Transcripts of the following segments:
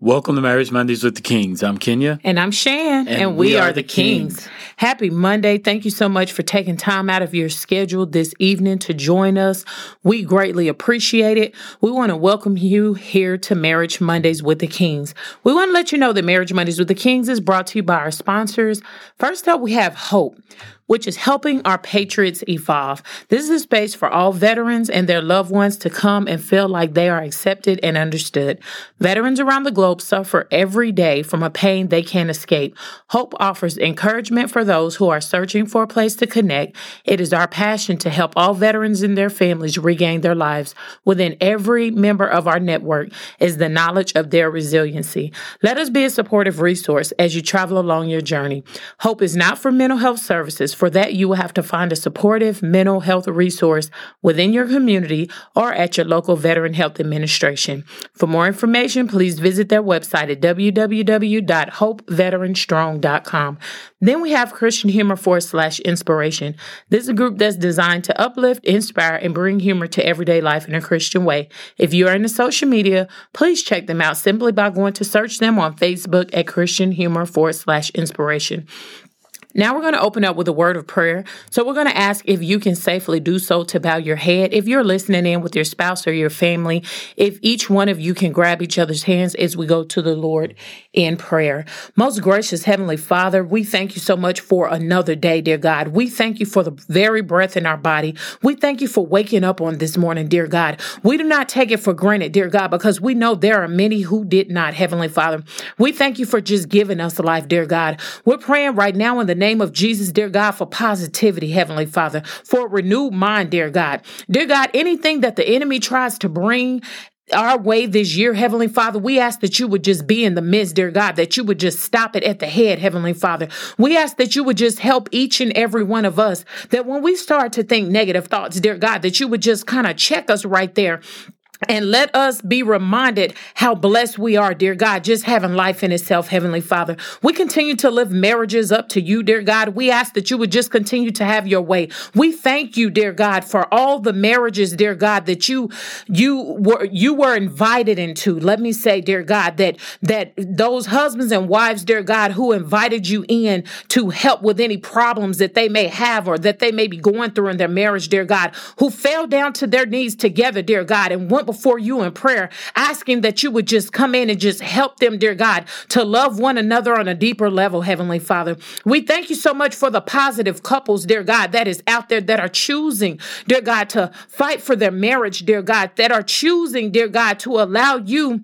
Welcome to Marriage Mondays with the Kings. I'm Kenya. And I'm Shan. And And, we, we are, are the Kings. Kings. Happy Monday. Thank you so much for taking time out of your schedule this evening to join us. We greatly appreciate it. We want to welcome you here to Marriage Mondays with the Kings. We want to let you know that Marriage Mondays with the Kings is brought to you by our sponsors. First up, we have Hope which is helping our patriots evolve. This is a space for all veterans and their loved ones to come and feel like they are accepted and understood. Veterans around the globe suffer every day from a pain they can't escape. Hope offers encouragement for those who are searching for a place to connect. It is our passion to help all veterans and their families regain their lives. Within every member of our network is the knowledge of their resiliency. Let us be a supportive resource as you travel along your journey. Hope is not for mental health services. For that, you will have to find a supportive mental health resource within your community or at your local Veteran Health Administration. For more information, please visit their website at www.hopeveteranstrong.com. Then we have Christian Humor Force slash Inspiration. This is a group that's designed to uplift, inspire, and bring humor to everyday life in a Christian way. If you are into social media, please check them out simply by going to search them on Facebook at Christian Humor Force slash Inspiration. Now we're going to open up with a word of prayer. So we're going to ask if you can safely do so to bow your head. If you're listening in with your spouse or your family, if each one of you can grab each other's hands as we go to the Lord in prayer. Most gracious Heavenly Father, we thank you so much for another day, dear God. We thank you for the very breath in our body. We thank you for waking up on this morning, dear God. We do not take it for granted, dear God, because we know there are many who did not, Heavenly Father. We thank you for just giving us life, dear God. We're praying right now in the name of Jesus, dear God, for positivity, Heavenly Father, for a renewed mind, dear God. Dear God, anything that the enemy tries to bring our way this year, Heavenly Father, we ask that you would just be in the midst, dear God, that you would just stop it at the head, Heavenly Father. We ask that you would just help each and every one of us, that when we start to think negative thoughts, dear God, that you would just kind of check us right there and let us be reminded how blessed we are, dear God, just having life in itself, Heavenly Father. We continue to live marriages up to you, dear God. We ask that you would just continue to have your way. We thank you, dear God, for all the marriages, dear God, that you you were you were invited into. Let me say, dear God, that that those husbands and wives, dear God, who invited you in to help with any problems that they may have or that they may be going through in their marriage, dear God, who fell down to their knees together, dear God, and went before you in prayer, asking that you would just come in and just help them, dear God, to love one another on a deeper level, Heavenly Father. We thank you so much for the positive couples, dear God, that is out there that are choosing, dear God, to fight for their marriage, dear God, that are choosing, dear God, to allow you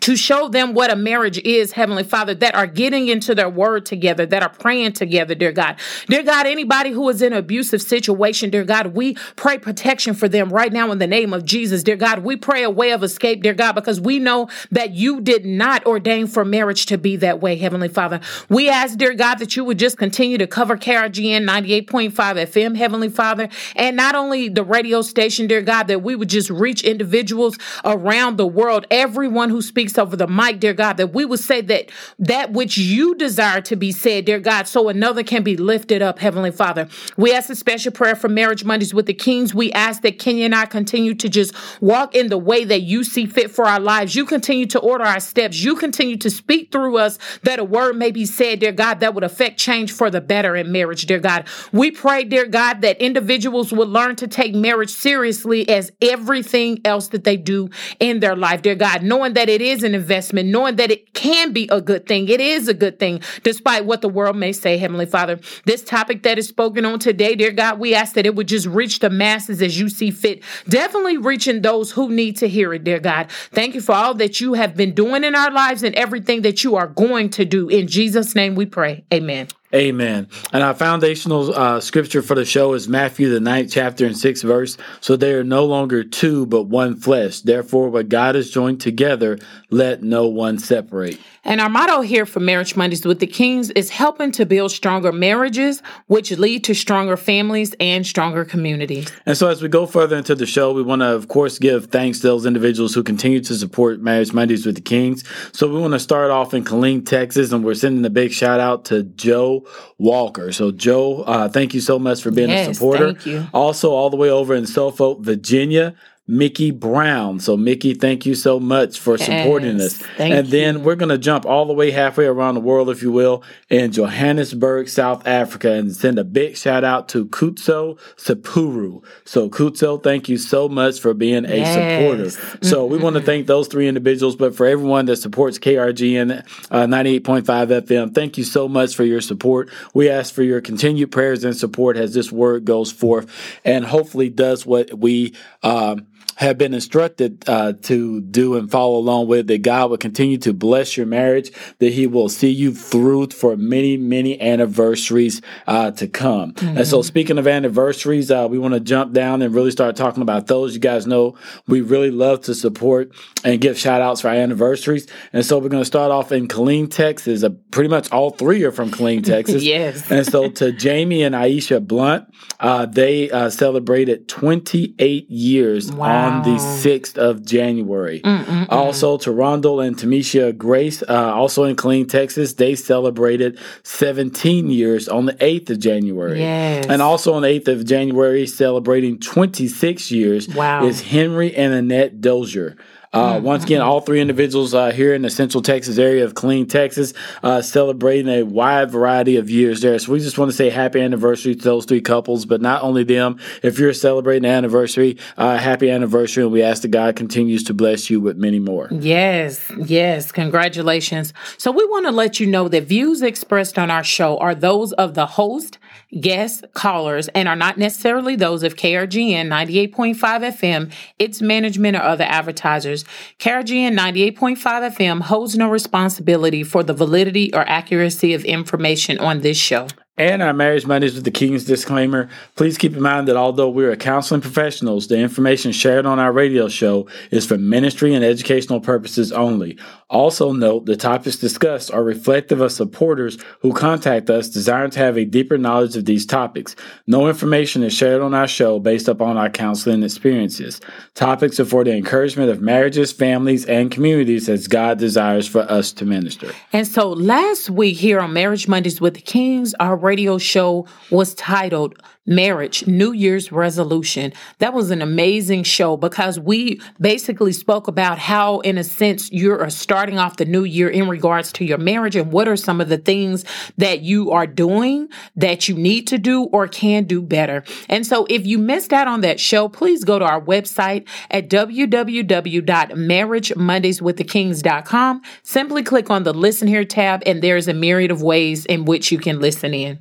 to show them what a marriage is, Heavenly Father, that are getting into their word together, that are praying together, dear God. Dear God, anybody who is in an abusive situation, dear God, we pray protection for them right now in the name of Jesus, dear God. We pray a way of escape, dear God, because we know that you did not ordain for marriage to be that way, Heavenly Father. We ask, dear God, that you would just continue to cover KRGN 98.5 FM, Heavenly Father, and not only the radio station, dear God, that we would just reach individuals around the world, everyone who speaks over the mic, dear God, that we would say that that which you desire to be said, dear God, so another can be lifted up, Heavenly Father. We ask a special prayer for Marriage Mondays with the Kings. We ask that Kenya and I continue to just walk in the way that you see fit for our lives. You continue to order our steps. You continue to speak through us that a word may be said, dear God, that would affect change for the better in marriage, dear God. We pray, dear God, that individuals will learn to take marriage seriously as everything else that they do in their life, dear God, knowing that it is an investment, knowing that it can be a good thing. It is a good thing, despite what the world may say, Heavenly Father. This topic that is spoken on today, dear God, we ask that it would just reach the masses as you see fit. Definitely reaching those who need to hear it, dear God. Thank you for all that you have been doing in our lives and everything that you are going to do. In Jesus' name we pray. Amen. Amen. And our foundational uh, scripture for the show is Matthew, the ninth chapter and sixth verse. So they are no longer two, but one flesh. Therefore, what God has joined together, let no one separate. And our motto here for Marriage Mondays with the Kings is helping to build stronger marriages, which lead to stronger families and stronger communities. And so, as we go further into the show, we want to, of course, give thanks to those individuals who continue to support Marriage Mondays with the Kings. So, we want to start off in Killeen, Texas, and we're sending a big shout out to Joe Walker. So, Joe, uh, thank you so much for being Yes, a supporter. thank you. Also, all the way over in Suffolk, Virginia. Mickey Brown. So, Mickey, thank you so much for supporting Yes, us. and then we're going to jump all the way halfway around the world, if you will, in Johannesburg, South Africa, and send a big shout out to Kutso Sapuru. So, Kutso, thank you so much for being a Yes. supporter. So, we want to thank those three individuals, but for everyone that supports KRGN uh, 98.5 FM, thank you so much for your support. We ask for your continued prayers and support as this word goes forth and hopefully does what we um, have been instructed uh, to do and follow along with, that God will continue to bless your marriage, that He will see you through for many, many anniversaries uh, to come. And so, speaking of anniversaries, uh, we want to jump down and really start talking about those. You guys know we really love to support and give shout outs for our anniversaries. And so, we're going to start off in Killeen, Texas. Uh, pretty much all three are from Killeen, Texas. Yes. And so to Jamie and Aisha Blunt, uh, they uh, celebrated 28 years on the 6th of January. Mm, mm, mm. Also to Rondell and Tamisha Grace, uh, also in Killeen, Texas, they celebrated 17 years on the 8th of January. Yes. And also on the 8th of January, celebrating 26 years, Wow. is Henry and Annette Dozier. Uh, once again, all three individuals uh, here in the Central Texas area of Killeen, Texas, uh, celebrating a wide variety of years there. So we just want to say happy anniversary to those three couples, but not only them. If you're celebrating an anniversary, uh, happy anniversary, and we ask that God continues to bless you with many more. Yes, yes, congratulations. So, we want to let you know that views expressed on our show are those of the host, guests, callers, and are not necessarily those of KRGN 98.5 FM, its management, or other advertisers. KRGN 98.5 FM holds no responsibility for the validity or accuracy of information on this show. And our Marriage Mondays with the King's disclaimer. Please keep in mind that although we are counseling professionals, the information shared on our radio show is for ministry and educational purposes only. Also, note the topics discussed are reflective of supporters who contact us desiring to have a deeper knowledge of these topics. No information is shared on our show based upon our counseling experiences. Topics are for the encouragement of marriages, families, and communities as God desires for us to minister. And so last week here on Marriage Mondays with the Kings, our radio show was titled Marriage New Year's Resolution. That was an amazing show because we basically spoke about how, in a sense, you're uh, starting off the new year in regards to your marriage and what are some of the things that you are doing that you need to do or can do better. And so if you missed out on that show, please go to our website at www.marriagemondayswiththekings.com. Simply click on the listen here tab and there's a myriad of ways in which you can listen in.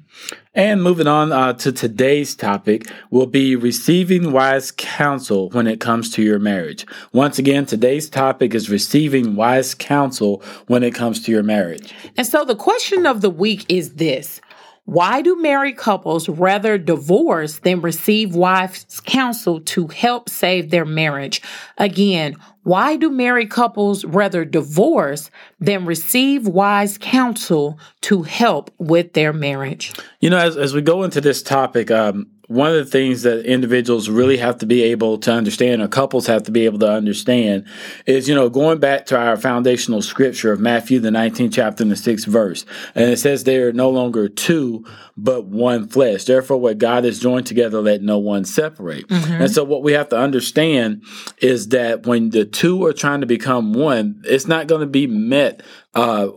And moving on uh, to today's topic will be receiving wise counsel when it comes to your marriage. Once again, today's topic is receiving wise counsel when it comes to your marriage. And so the question of the week is this. Why do married couples rather divorce than receive wise counsel to help save their marriage? Again, why do married couples rather divorce than receive wise counsel to help with their marriage? You know, as, as we go into this topic, um, one of the things that individuals really have to be able to understand, or couples have to be able to understand, is, you know, going back to our foundational scripture of Matthew, the 19th chapter and the 6th verse. And it says they are no longer two, but one flesh. Therefore, what God has joined together, let no one separate. And so, what we have to understand is that when the two are trying to become one, it's not going to be met. Uh,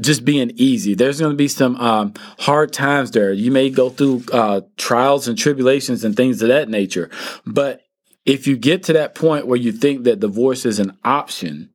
just being easy. There's going to be some um, hard times there. You may go through uh, trials and tribulations and things of that nature. But if you get to that point where you think that divorce is an option,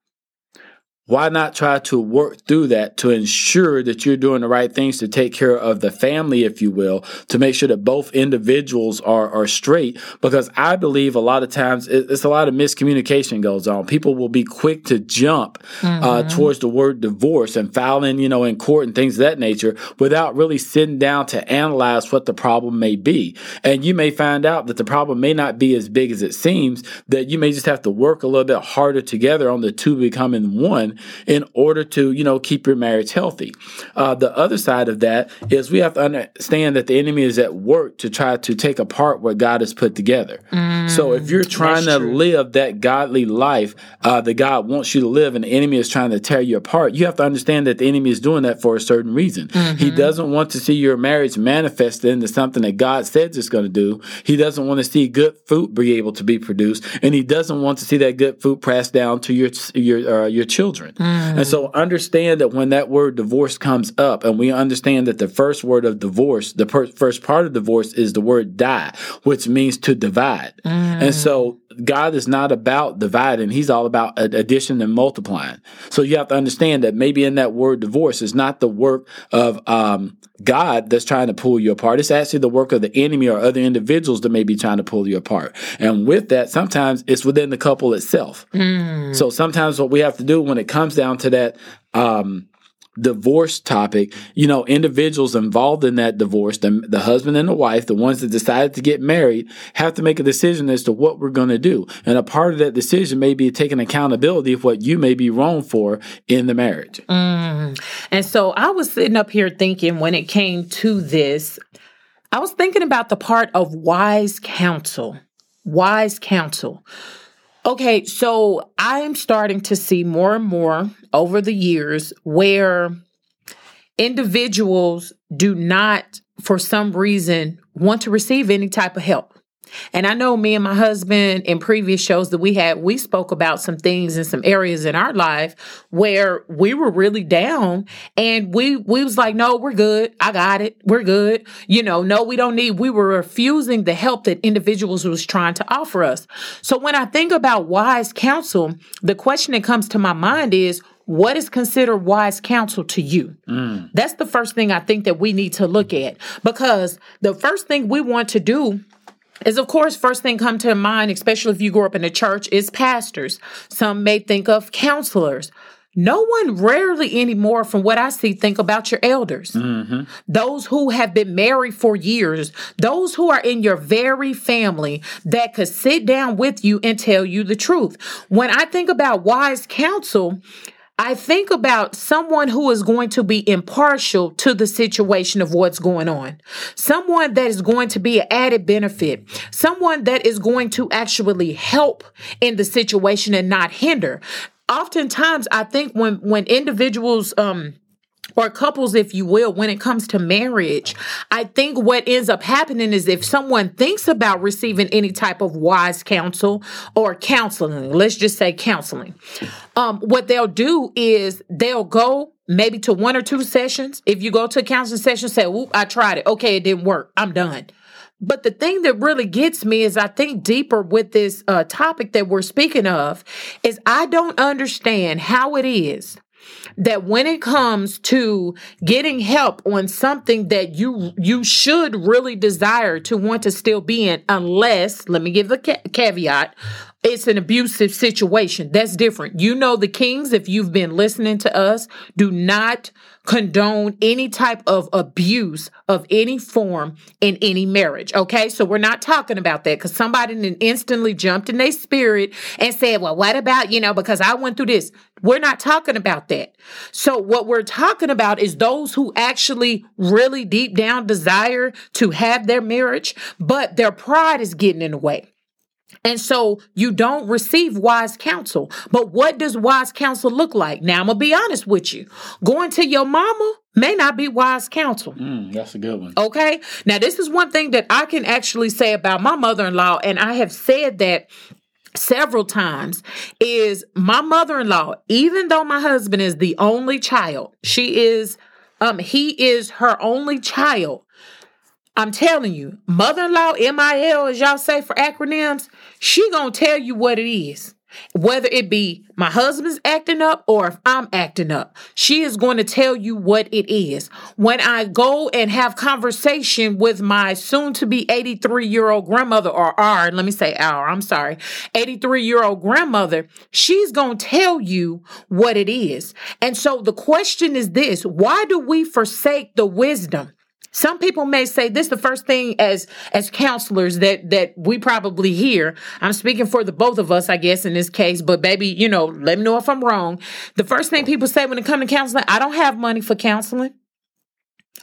why not try to work through that to ensure that you're doing the right things to take care of the family, if you will, to make sure that both individuals are, are straight? Because I believe a lot of times it's a lot of miscommunication goes on. People will be quick to jump uh, towards the word divorce and filing, you know, in court and things of that nature without really sitting down to analyze what the problem may be. And you may find out that the problem may not be as big as it seems, that you may just have to work a little bit harder together on the two becoming one in order to, you know, keep your marriage healthy. Uh, the other side of that is we have to understand that the enemy is at work to try to take apart what God has put together. Mm, so if you're trying to true. live that godly life uh, that God wants you to live and the enemy is trying to tear you apart, you have to understand that the enemy is doing that for a certain reason. Mm-hmm. He doesn't want to see your marriage manifested into something that God says it's going to do. He doesn't want to see good fruit be able to be produced, and he doesn't want to see that good fruit passed down to your your uh, your children. Mm. And so understand that when that word divorce comes up, and we understand that the first word of divorce, the per- first part of divorce is the word die, which means to divide. Mm. And so God is not about dividing. He's all about addition and multiplying. So you have to understand that maybe in that word divorce is not the work of um, God that's trying to pull you apart. It's actually the work of the enemy or other individuals that may be trying to pull you apart. And with that, sometimes it's within the couple itself. Mm. So sometimes what we have to do when it comes down to that, um, divorce topic, you know, individuals involved in that divorce, the, the husband and the wife, the ones that decided to get married, have to make a decision as to what we're going to do. And a part of that decision may be taking accountability of what you may be wrong for in the marriage. Mm. And so I was sitting up here thinking when it came to this, I was thinking about the part of wise counsel. Wise counsel. Okay, so I'm starting to see more and more over the years where individuals do not, for some reason, want to receive any type of help. And I know me and my husband in previous shows that we had, we spoke about some things in some areas in our life where we were really down and we we was like, no, we're good. I got it. We're good. You know, no, we don't need, we were refusing the help that individuals was trying to offer us. So when I think about wise counsel, the question that comes to my mind is, what is considered wise counsel to you? Mm. That's the first thing I think that we need to look at because the first thing we want to do is of course first thing come to mind especially if you grew up in a church is pastors. Some may think of counselors. No one rarely anymore from what i see think about your elders. Mm-hmm. those who have been married for years. Those who are in your very family that could sit down with you and tell you the truth. When i think about wise counsel I think about someone who is going to be impartial to the situation of what's going on. Someone that is going to be an added benefit. Someone that is going to actually help in the situation and not hinder. Oftentimes, I think when, when individuals, um, or couples, if you will, when it comes to marriage, I think what ends up happening is if someone thinks about receiving any type of wise counsel or counseling, let's just say counseling, um, what they'll do is they'll go maybe to one or two sessions. If you go to a counseling session, say, Oop, I tried it. Okay, it didn't work. I'm done. But the thing that really gets me is I think deeper with this uh, topic that we're speaking of is I don't understand how it is that when it comes to getting help on something that you you should really desire to want to still be in unless let me give the ca- caveat it's an abusive situation that's different you know the kings if you've been listening to us do not condone any type of abuse of any form in any marriage. Okay. So we're not talking about that because somebody instantly jumped in their spirit and said, well, what about, you know, because I went through this. We're not talking about that. So what we're talking about is those who actually really deep down desire to have their marriage, but their pride is getting in the way. And so you don't receive wise counsel. But what does wise counsel look like? Now I'm gonna be honest with you. Going to your mama may not be wise counsel. Mm, that's a good one. Okay. Now this is one thing that I can actually say about my mother-in-law, and I have said that several times is my mother-in-law even though my husband is the only child she is um he is her only child I'm telling you, mother-in-law, MIL, as y'all say for acronyms, she gonna tell you what it is. Whether it be my husband's acting up or if I'm acting up, she is going to tell you what it is. When I go and have conversation with my soon to be 83 year old grandmother or our, let me say our, I'm sorry, 83 year old grandmother, she's going to tell you what it is. And so the question is this, why do we forsake the wisdom? Some people may say this the first thing as as counselors that that we probably hear. I'm speaking for the both of us, I guess, in this case, but baby, you know, let me know if I'm wrong. The first thing people say when it comes to counseling, I don't have money for counseling.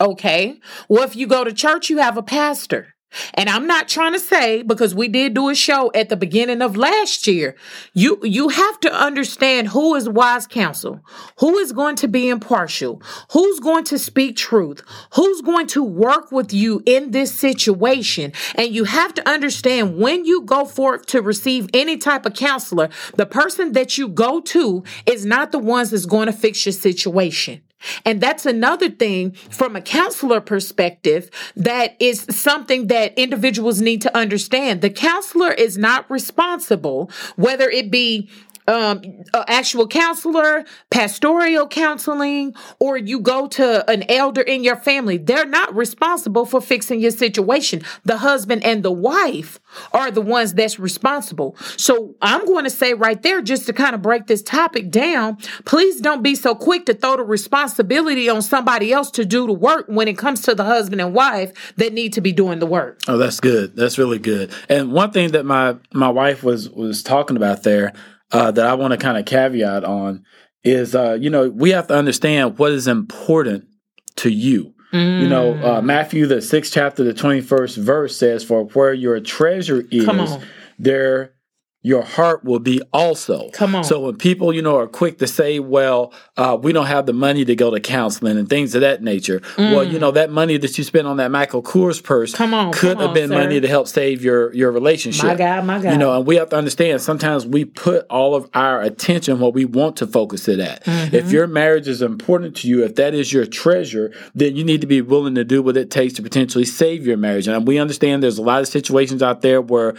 Okay. Well, if you go to church, you have a pastor. And I'm not trying to say because we did do a show at the beginning of last year. You you have to understand who is wise counsel, who is going to be impartial, who's going to speak truth, who's going to work with you in this situation. And you have to understand when you go forth to receive any type of counselor, the person that you go to is not the ones that's going to fix your situation. And that's another thing from a counselor perspective that is something that individuals need to understand. The counselor is not responsible, whether it be um, actual counselor, pastoral counseling, or you go to an elder in your family, they're not responsible for fixing your situation. The husband and the wife are the ones that's responsible. So I'm going to say right there, just to kind of break this topic down, please don't be so quick to throw the responsibility on somebody else to do the work when it comes to the husband and wife that need to be doing the work. Oh, that's good. That's really good. And one thing that my my wife was was talking about there uh, that I want to kind of caveat on is, uh, you know, we have to understand what is important to you. Mm. You know, uh, mm. Matthew, the sixth chapter, the 21st verse says, For where your treasure is, there your heart will be also. Come on. So when people, you know, are quick to say, well, uh, we don't have the money to go to counseling and things of that nature. Mm. Well, you know, that money that you spent on that Michael Kors purse come on, could come have on, been sir. money to help save your, your relationship. My God, my God. You know, and we have to understand sometimes we put all of our attention what we want to focus it at. Mm-hmm. If your marriage is important to you, if that is your treasure, then you need to be willing to do what it takes to potentially save your marriage. And we understand there's a lot of situations out there where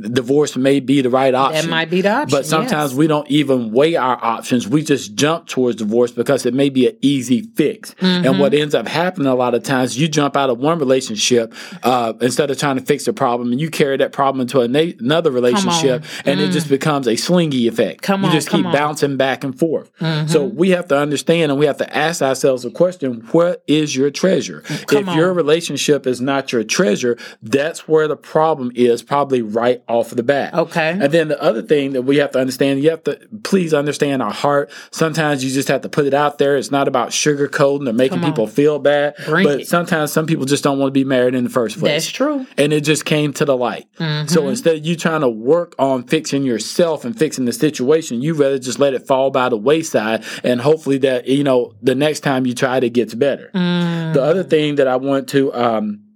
divorce may be the right option. That might be the option. But sometimes yes. we don't even weigh our options. We just jump towards divorce because it may be an easy fix. Mm-hmm. And what ends up happening a lot of times, you jump out of one relationship uh, instead of trying to fix the problem, and you carry that problem into na- another relationship, and mm. it just becomes a Slinky effect. Come you just keep on. bouncing back and forth. Mm-hmm. So we have to understand, and we have to ask ourselves a question: What is your treasure? Come if on. your relationship is not your treasure, that's where the problem is. Probably right off the bat. Okay. And then the other thing that we have to understand, you have to please understand our heart. Sometimes you just have to put it out there. It's not about sugarcoating or making people feel bad. Bring but it. sometimes some people just don't want to be married in the first place. That's true. And it just came to the light. Mm-hmm. So instead of you trying to work on fixing yourself and fixing the situation, you rather just let it fall by the wayside and hopefully that, you know, the next time you try it, it gets better. Mm. The other thing that I want to um,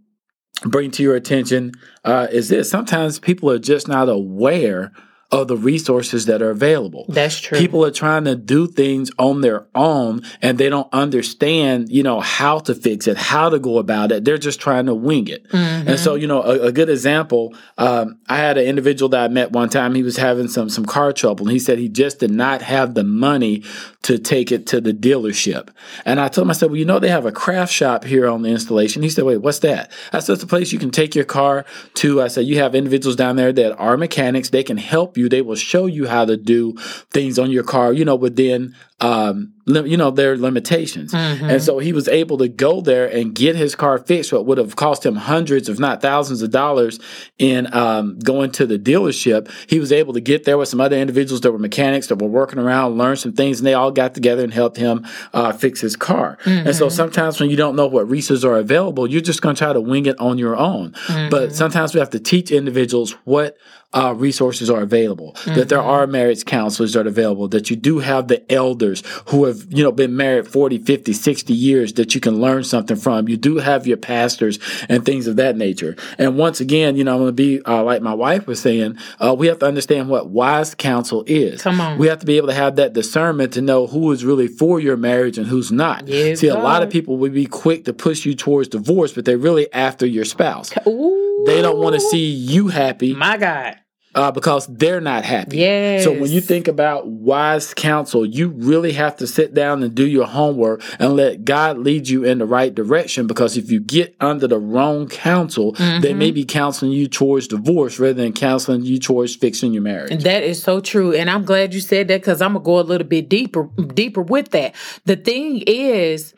bring to your attention uh, is this. Sometimes people are just not aware of the resources that are available. That's true. People are trying to do things on their own and they don't understand, you know, how to fix it, how to go about it. They're just trying to wing it. Mm-hmm. And so, you know, a, a good example, um, I had an individual that I met one time. He was having some some car trouble, and he said he just did not have the money to take it to the dealership. And I told him, I said, well, you know, they have a craft shop here on the installation. He said, wait, what's that? I said, it's a place you can take your car to. I said, you have individuals down there that are mechanics. They can help you. They will show you how to do things on your car, you know, within um, you know, their limitations. Mm-hmm. And so he was able to go there and get his car fixed, what would have cost him hundreds, if not thousands of dollars in um, going to the dealership. He was able to get there with some other individuals that were mechanics that were working around, learn some things, and they all got together and helped him uh, fix his car. Mm-hmm. And so sometimes when you don't know what resources are available, you're just going to try to wing it on your own. Mm-hmm. But sometimes we have to teach individuals what uh, resources are available, that Mm-hmm. there are marriage counselors that are available, that you do have the elders who have, you know, been married 40, 50, 60 years that you can learn something from. You do have your pastors and things of that nature. And once again, you know, I'm going to be uh, like my wife was saying, uh, we have to understand what wise counsel is. Come on. We have to be able to have that discernment to know who is really for your marriage and who's not. Yes, See, a lot of people would be quick to push you towards divorce, but they're really after your spouse. Ooh. They don't want to see you happy My God. Uh, because they're not happy. Yes. So when you think about wise counsel, you really have to sit down and do your homework and let God lead you in the right direction. Because if you get under the wrong counsel, they may be counseling you towards divorce rather than counseling you towards fixing your marriage. That is so true. And I'm glad you said that because I'm gonna go a little bit deeper deeper with that. The thing is,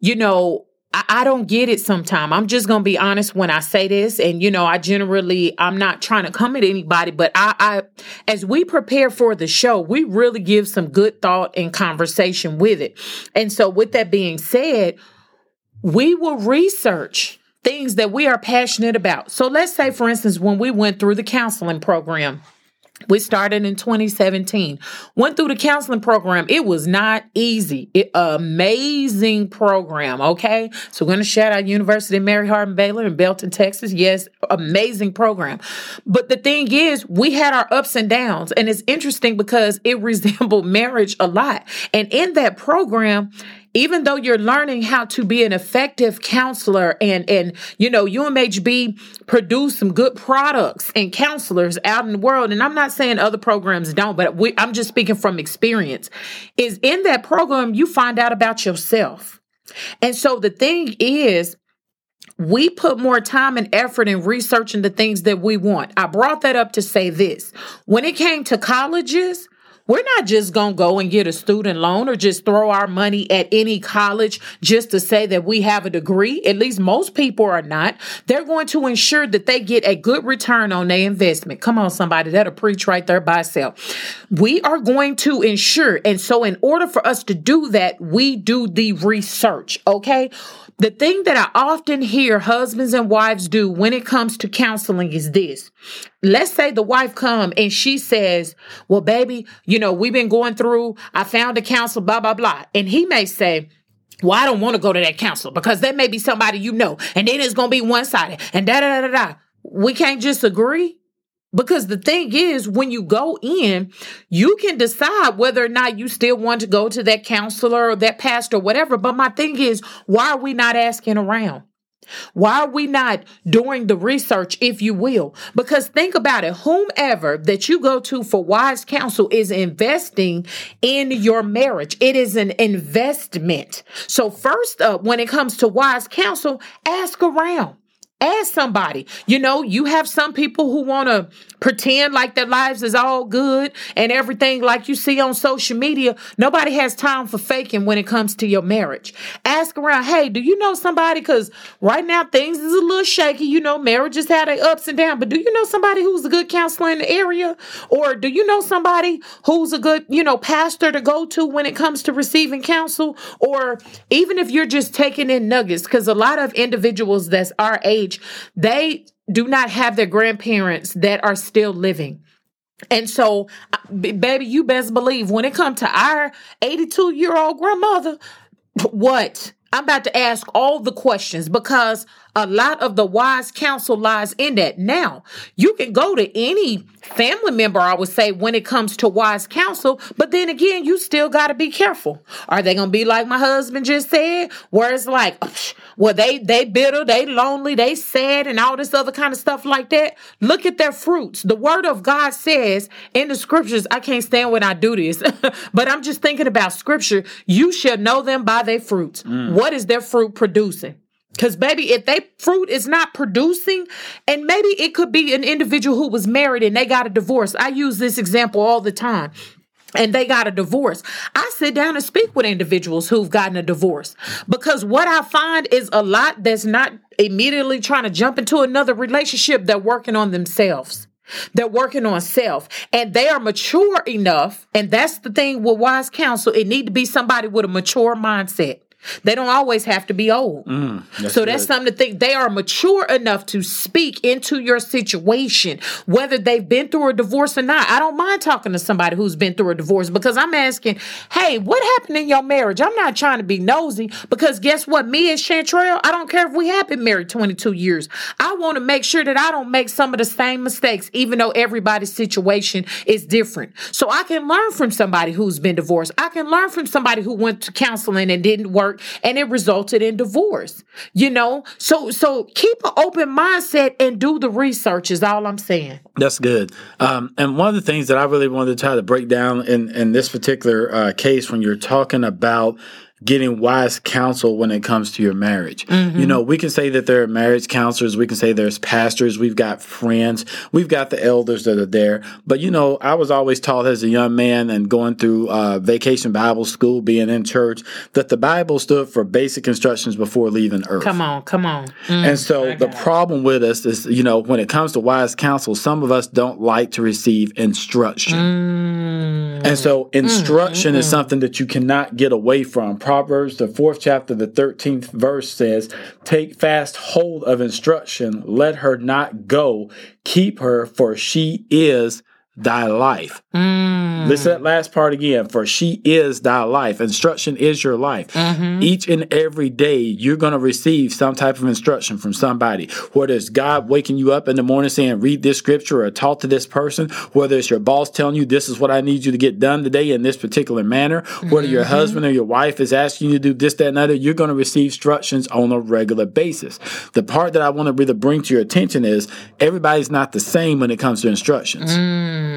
you know, I, I don't get it sometimes. I'm just gonna be honest when I say this. And you know, I generally I'm not trying to come at anybody, but I, I as we prepare for the show, we really give some good thought and conversation with it. And so with that being said, we will research things that we are passionate about. So let's say, for instance, when we went through the counseling program, we started in 2017. Went through the counseling program. It was not easy. It, amazing program. Okay. So we're going to shout out University of Mary Hardin Baylor in Belton, Texas. Yes. Amazing program. But the thing is, we had our ups and downs. And it's interesting because it resembled marriage a lot. And in that program, even though you're learning how to be an effective counselor and and you know UMHB produce some good products and counselors out in the world and I'm not saying other programs don't but we, I'm just speaking from experience is in that program you find out about yourself. And so the thing is we put more time and effort in researching the things that we want. I brought that up to say this. When it came to colleges, we're not just going to go and get a student loan or just throw our money at any college just to say that we have a degree. At least most people are not. They're going to ensure that they get a good return on their investment. Come on, somebody, that'll preach right there by itself. We are going to ensure. And so, in order for us to do that, we do the research, okay? The thing that I often hear husbands and wives do when it comes to counseling is this. Let's say the wife come and she says, well, baby, you know, we've been going through, I found a counselor, blah, blah, blah. And he may say, well, I don't want to go to that counselor because that may be somebody you know, and then it's going to be one sided and da, da, da, da. We can't just agree. Because the thing is, when you go in, you can decide whether or not you still want to go to that counselor or that pastor or whatever. But my thing is, why are we not asking around? Why are we not doing the research, if you will? Because think about it whomever that you go to for wise counsel is investing in your marriage, it is an investment. So, first up, when it comes to wise counsel, ask around. Ask somebody. You know, you have some people who want to pretend like their lives is all good and everything like you see on social media. Nobody has time for faking when it comes to your marriage. Ask around, hey, do you know somebody? Because right now things is a little shaky. You know, marriage marriages had their ups and downs, but do you know somebody who's a good counselor in the area? Or do you know somebody who's a good, you know, pastor to go to when it comes to receiving counsel? Or even if you're just taking in nuggets, because a lot of individuals that's our age age, they do not have their grandparents that are still living. And so, uh, baby, you best believe when it comes to our 82 year old grandmother, what? I'm about to ask all the questions because a lot of the wise counsel lies in that. Now, you can go to any family member, I would say, when it comes to wise counsel, but then again, you still got to be careful. Are they going to be like my husband just said, where it's like, well, they, they bitter, they lonely, they sad, and all this other kind of stuff like that? Look at their fruits. The word of God says in the scriptures, I can't stand when I do this, but I'm just thinking about scripture. You shall know them by their fruits. Mm. What is their fruit producing? Because, baby, if they fruit is not producing, and maybe it could be an individual who was married and they got a divorce. I use this example all the time. And they got a divorce. I sit down and speak with individuals who've gotten a divorce because what I find is a lot that's not immediately trying to jump into another relationship. They're working on themselves. They're working on self and they are mature enough. And that's the thing with wise counsel. It need to be somebody with a mature mindset. They don't always have to be old. Mm, that's so that's good. something to think. They are mature enough to speak into your situation, whether they've been through a divorce or not. I don't mind talking to somebody who's been through a divorce because I'm asking, hey, what happened in your marriage? I'm not trying to be nosy because guess what? Me and Chantrell, I don't care if we have been married 22 years. I want to make sure that I don't make some of the same mistakes, even though everybody's situation is different. So I can learn from somebody who's been divorced. I can learn from somebody who went to counseling and didn't work and it resulted in divorce. You know, so so keep an open mindset and do the research is all I'm saying. That's good. Um, and one of the things that I really wanted to try to break down in in this particular uh, case when you're talking about getting wise counsel when it comes to your marriage. Mm-hmm. You know, we can say that there are marriage counselors, we can say there's pastors, we've got friends, we've got the elders that are there. But you know, I was always taught as a young man and going through uh, vacation Bible school, being in church, that the Bible stood for basic instructions before leaving earth. Come on, come on. And so the problem with us is, you know, when it comes to wise counsel, some of us don't like to receive instruction. Mm. And so instruction is something that you cannot get away from. Proverbs, the fourth chapter, the 13th verse says, Take fast hold of instruction, let her not go, keep her, for she is thy life. Mm. Listen to that last part again. For she is thy life. Instruction is your life. Mm-hmm. Each and every day, you're going to receive some type of instruction from somebody. Whether it's God waking you up in the morning saying, read this scripture or talk to this person, whether it's your boss telling you, this is what I need you to get done today in this particular manner, whether your Mm-hmm. husband or your wife is asking you to do this, that, and other, you're going to receive instructions on a regular basis. The part that I want to really bring to your attention is everybody's not the same when it comes to instructions Mm.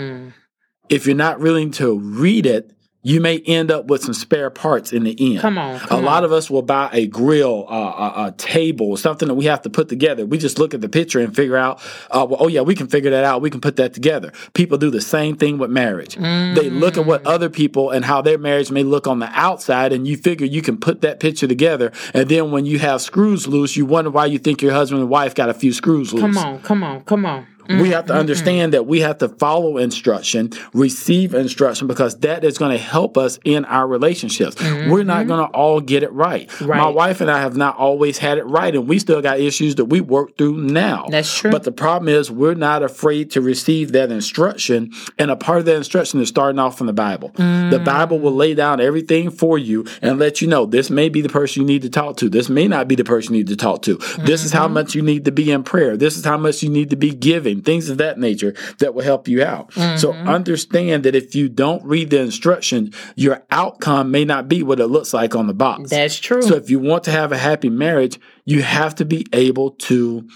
If you're not willing to read it, you may end up with some spare parts in the end. Come on, a come lot of us will buy a grill, uh, a, a table, something that we have to put together. We just look at the picture and figure out, uh, well, oh yeah, we can figure that out. We can put that together. People do the same thing with marriage. They look at Mm. what other people and how their marriage may look on the outside, and you figure you can put that picture together. And then when you have screws loose, you wonder why you think your husband and wife got a few screws loose. Come on, come on, come on. We have to mm-hmm. understand that we have to follow instruction, receive instruction, because that is going to help us in our relationships. We're not mm-hmm. going to all get it right. My wife and I have not always had it right, and we still got issues that we work through now. That's true. But the problem is, we're not afraid to receive that instruction, and a part of that instruction is starting off from the Bible. The mm. Bible will lay down everything for you and let you know this may be the person you need to talk to. This may not be the person you need to talk to. This is how mm-hmm. much you need to be in prayer. This is how much you need to be giving. Things of that nature that will help you out. So mm-hmm. understand that if you don't read the instructions, your outcome may not be what it looks like on the box. That's true. So if you want to have a happy marriage, you have to be able to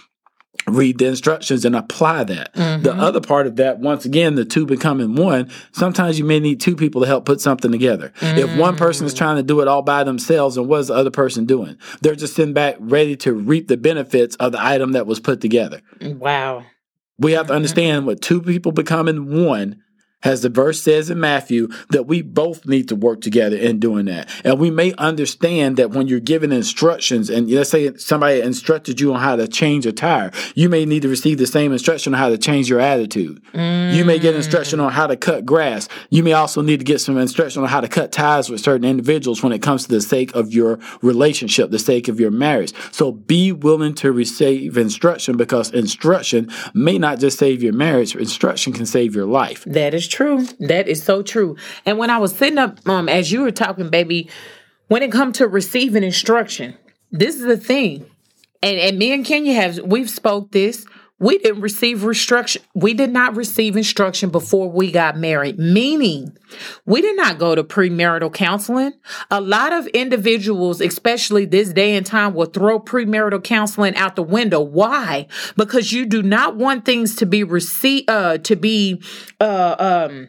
read the instructions and apply that. The mm-hmm. other part of that, once again, the two becoming one, sometimes you may need two people to help put something together. If one person is mm. trying to do it all by themselves, and what is the other person doing? They're just sitting back ready to reap the benefits of the item that was put together. wow. We have to mm-hmm. understand what two people becoming one, as the verse says in Matthew, that we both need to work together in doing that. And we may understand that when you're given instructions, and let's say somebody instructed you on how to change a tire, you may need to receive the same instruction on how to change your attitude. You may get instruction on how to cut grass. You may also need to get some instruction on how to cut ties with certain individuals when it comes to the sake of your relationship, the sake of your marriage. So be willing to receive instruction because instruction may not just save your marriage, instruction can save your life. That is true. That is so true. And when I was sitting up, um, as you were talking, baby, when it comes to receiving instruction, this is the thing. And and me and Kenya have we've spoke this. We didn't receive instruction. We did not receive instruction before we got married, meaning we did not go to premarital counseling. A lot of individuals, especially this day and time, will throw premarital counseling out the window. Why? Because you do not want things to be received, uh, to be, uh, um,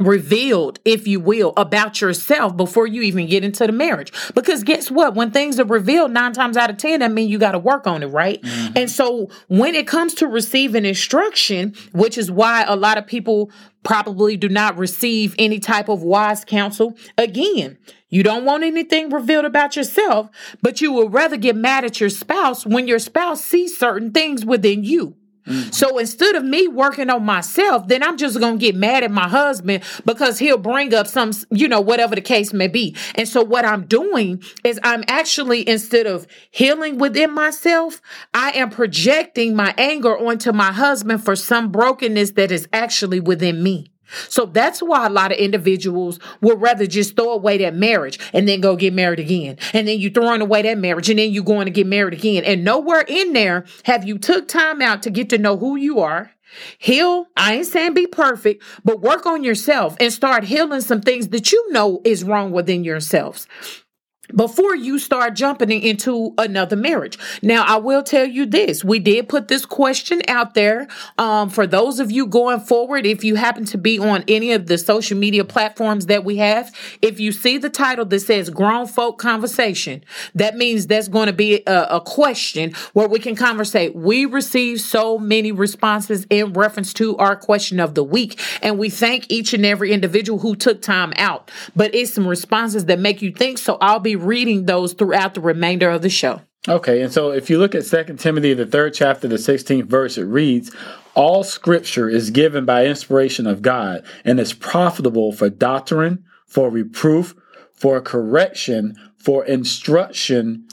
revealed, if you will, about yourself before you even get into the marriage. Because guess what? When things are revealed nine times out of 10, that means you got to work on it, right? Mm-hmm. And so when it comes to receiving instruction, which is why a lot of people probably do not receive any type of wise counsel, again, you don't want anything revealed about yourself, but you would rather get mad at your spouse when your spouse sees certain things within you. Mm-hmm. So instead of me working on myself, then I'm just going to get mad at my husband because he'll bring up some, you know, whatever the case may be. And so what I'm doing is I'm actually, instead of healing within myself, I am projecting my anger onto my husband for some brokenness that is actually within me. So that's why a lot of individuals would rather just throw away that marriage and then go get married again. And then you throwing away that marriage and then you going to get married again. And nowhere in there have you took time out to get to know who you are. Heal, I ain't saying be perfect, but work on yourself and start healing some things that you know is wrong within yourselves. Before you start jumping into another marriage. Now, I will tell you this. We did put this question out there. Um, for those of you going forward, if you happen to be on any of the social media platforms that we have, if you see the title that says grown folk conversation, that means that's going to be a, a question where we can conversate. We received so many responses in reference to our question of the week, and we thank each and every individual who took time out. But it's some responses that make you think. So I'll be reading those throughout the remainder of the show. Okay, and so if you look at Second Timothy, the third chapter, the 16th verse, it reads, All scripture is given by inspiration of God and is profitable for doctrine, for reproof, for correction, for instruction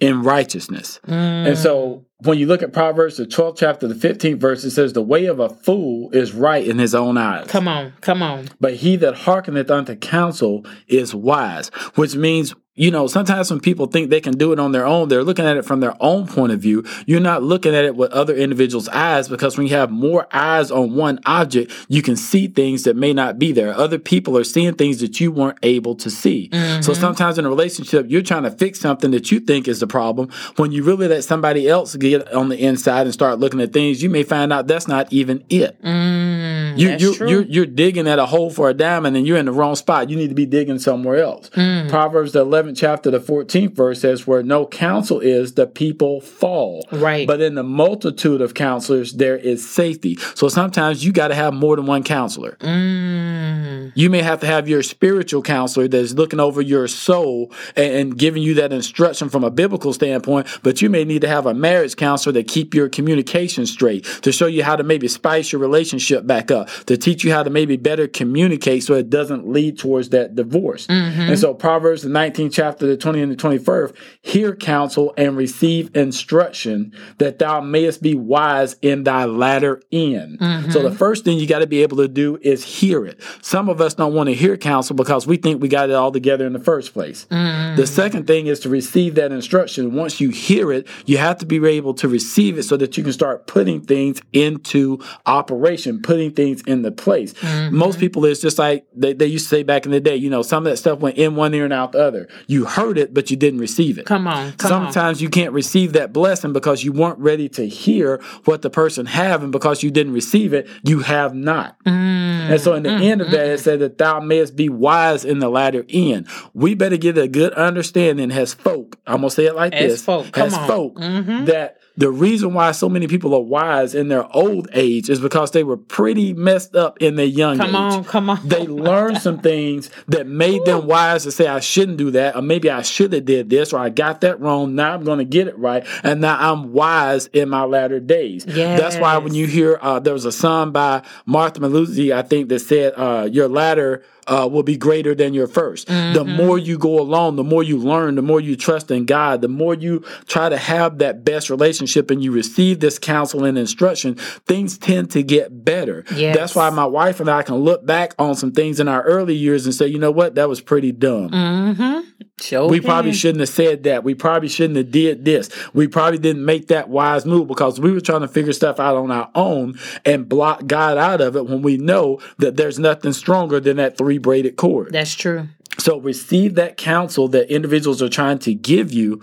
in righteousness. Mm. And so when you look at Proverbs, the 12th chapter, the 15th verse, it says, The way of a fool is right in his own eyes. Come on, come on. But he that hearkeneth unto counsel is wise, which means you know, sometimes when people think they can do it on their own, they're looking at it from their own point of view. You're not looking at it with other individuals' eyes because when you have more eyes on one object, you can see things that may not be there. Other people are seeing things that you weren't able to see. Mm-hmm. So sometimes in a relationship, you're trying to fix something that you think is the problem. When you really let somebody else get on the inside and start looking at things, you may find out that's not even it. Mm, you, you, are you're, you're digging at a hole for a diamond and you're in the wrong spot. You need to be digging somewhere else. Mm. Proverbs 11 chapter, the 14th verse says, Where no counsel is, the people fall. Right. But in the multitude of counselors, there is safety. So sometimes you got to have more than one counselor. Mm. You may have to have your spiritual counselor that's looking over your soul and, and giving you that instruction from a biblical standpoint, but you may need to have a marriage counselor to keep your communication straight, to show you how to maybe spice your relationship back up, to teach you how to maybe better communicate so it doesn't lead towards that divorce. Mm-hmm. And so Proverbs, the 19th chapter, the 20 and the 21st, hear counsel and receive instruction that thou mayest be wise in thy latter end. Mm-hmm. So the first thing you got to be able to do is hear it. Some of us don't want to hear counsel because we think we got it all together in the first place. Mm-hmm. The second thing is to receive that instruction. Once you hear it, you have to be able to receive it so that you can start putting things into operation, putting things into place. Mm-hmm. Most people, it's just like they, they used to say back in the day, you know, some of that stuff went in one ear and out the other. You heard it, but you didn't receive it. Come on. Come Sometimes on. you can't receive that blessing because you weren't ready to hear what the person have, and because you didn't receive it, you have not. Mm, and so, in the mm, end of that, mm. it said that thou mayest be wise in the latter end. We better get a good understanding as folk. I'm gonna say it like as this: folk. Come as on. folk Mm-hmm. that the reason why so many people are wise in their old age is because they were pretty messed up in their young Come age. on, come on. They learned some things that made them wise to say, I shouldn't do that, or maybe I should have did this, or I got that wrong. Now I'm going to get it right, and now I'm wise in my latter days. That's why when you hear uh, there was a song by Martha Munizzi, I think that said, uh, "Your latter." Uh, will be greater than your 1st Mm-hmm. The more you go along, the more you learn, the more you trust in God, the more you try to have that best relationship and you receive this counsel and instruction, things tend to get better. Yes. That's why my wife and I can look back on some things in our early years and say, you know what, that was pretty dumb. Mm-hmm. Sure We probably shouldn't have said that. We probably shouldn't have did this. We probably didn't make that wise move because we were trying to figure stuff out on our own and block God out of it when we know that there's nothing stronger than that three braided cord. That's true. So receive that counsel that individuals are trying to give you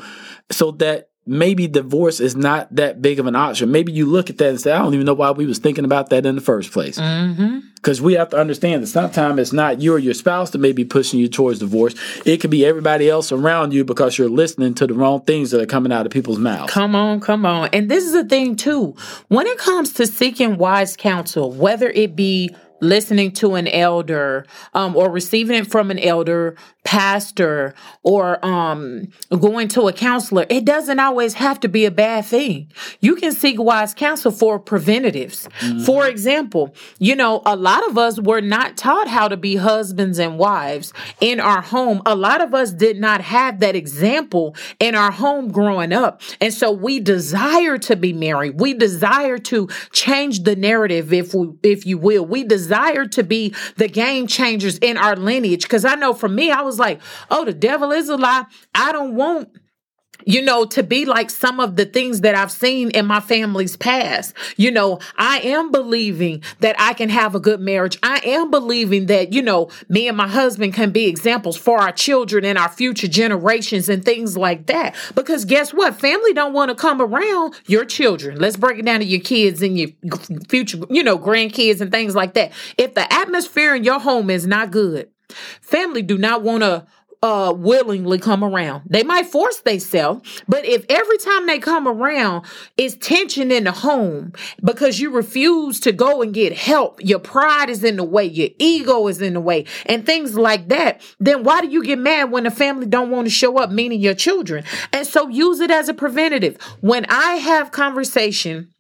so that maybe divorce is not that big of an option. Maybe you look at that and say, I don't even know why we was thinking about that in the first place. Mm-hmm. Because we have to understand that sometimes it's not you or your spouse that may be pushing you towards divorce. It could be everybody else around you because you're listening to the wrong things that are coming out of people's mouths. Come on, come on. And this is the thing too. When it comes to seeking wise counsel, whether it be listening to an elder um, or receiving it from an elder pastor or um, going to a counselor it doesn't always have to be a bad thing. You can seek wise counsel for preventatives. For example you know a lot of us were not taught how to be husbands and wives in our home. A lot of us did not have that example in our home growing up. And so we desire to be married. We desire to change the narrative if we if you will. We desire to be the game changers in our lineage. Because i know for me i was like oh the devil is a lie. I don't want you know, to be like some of the things that I've seen in my family's past. You know, I am believing that I can have a good marriage. I am believing that, you know, me and my husband can be examples for our children and our future generations and things like that. Because guess what? Family don't want to come around your children. Let's break it down to your kids and your future, you know, grandkids and things like that. If the atmosphere in your home is not good, family do not want to uh willingly come around. They might force themselves, but if every time they come around it's tension in the home because you refuse to go and get help, your pride is in the way, your ego is in the way, and things like that, then why do you get mad when the family don't want to show up, meaning your children? And so use it as a preventative. When I have conversation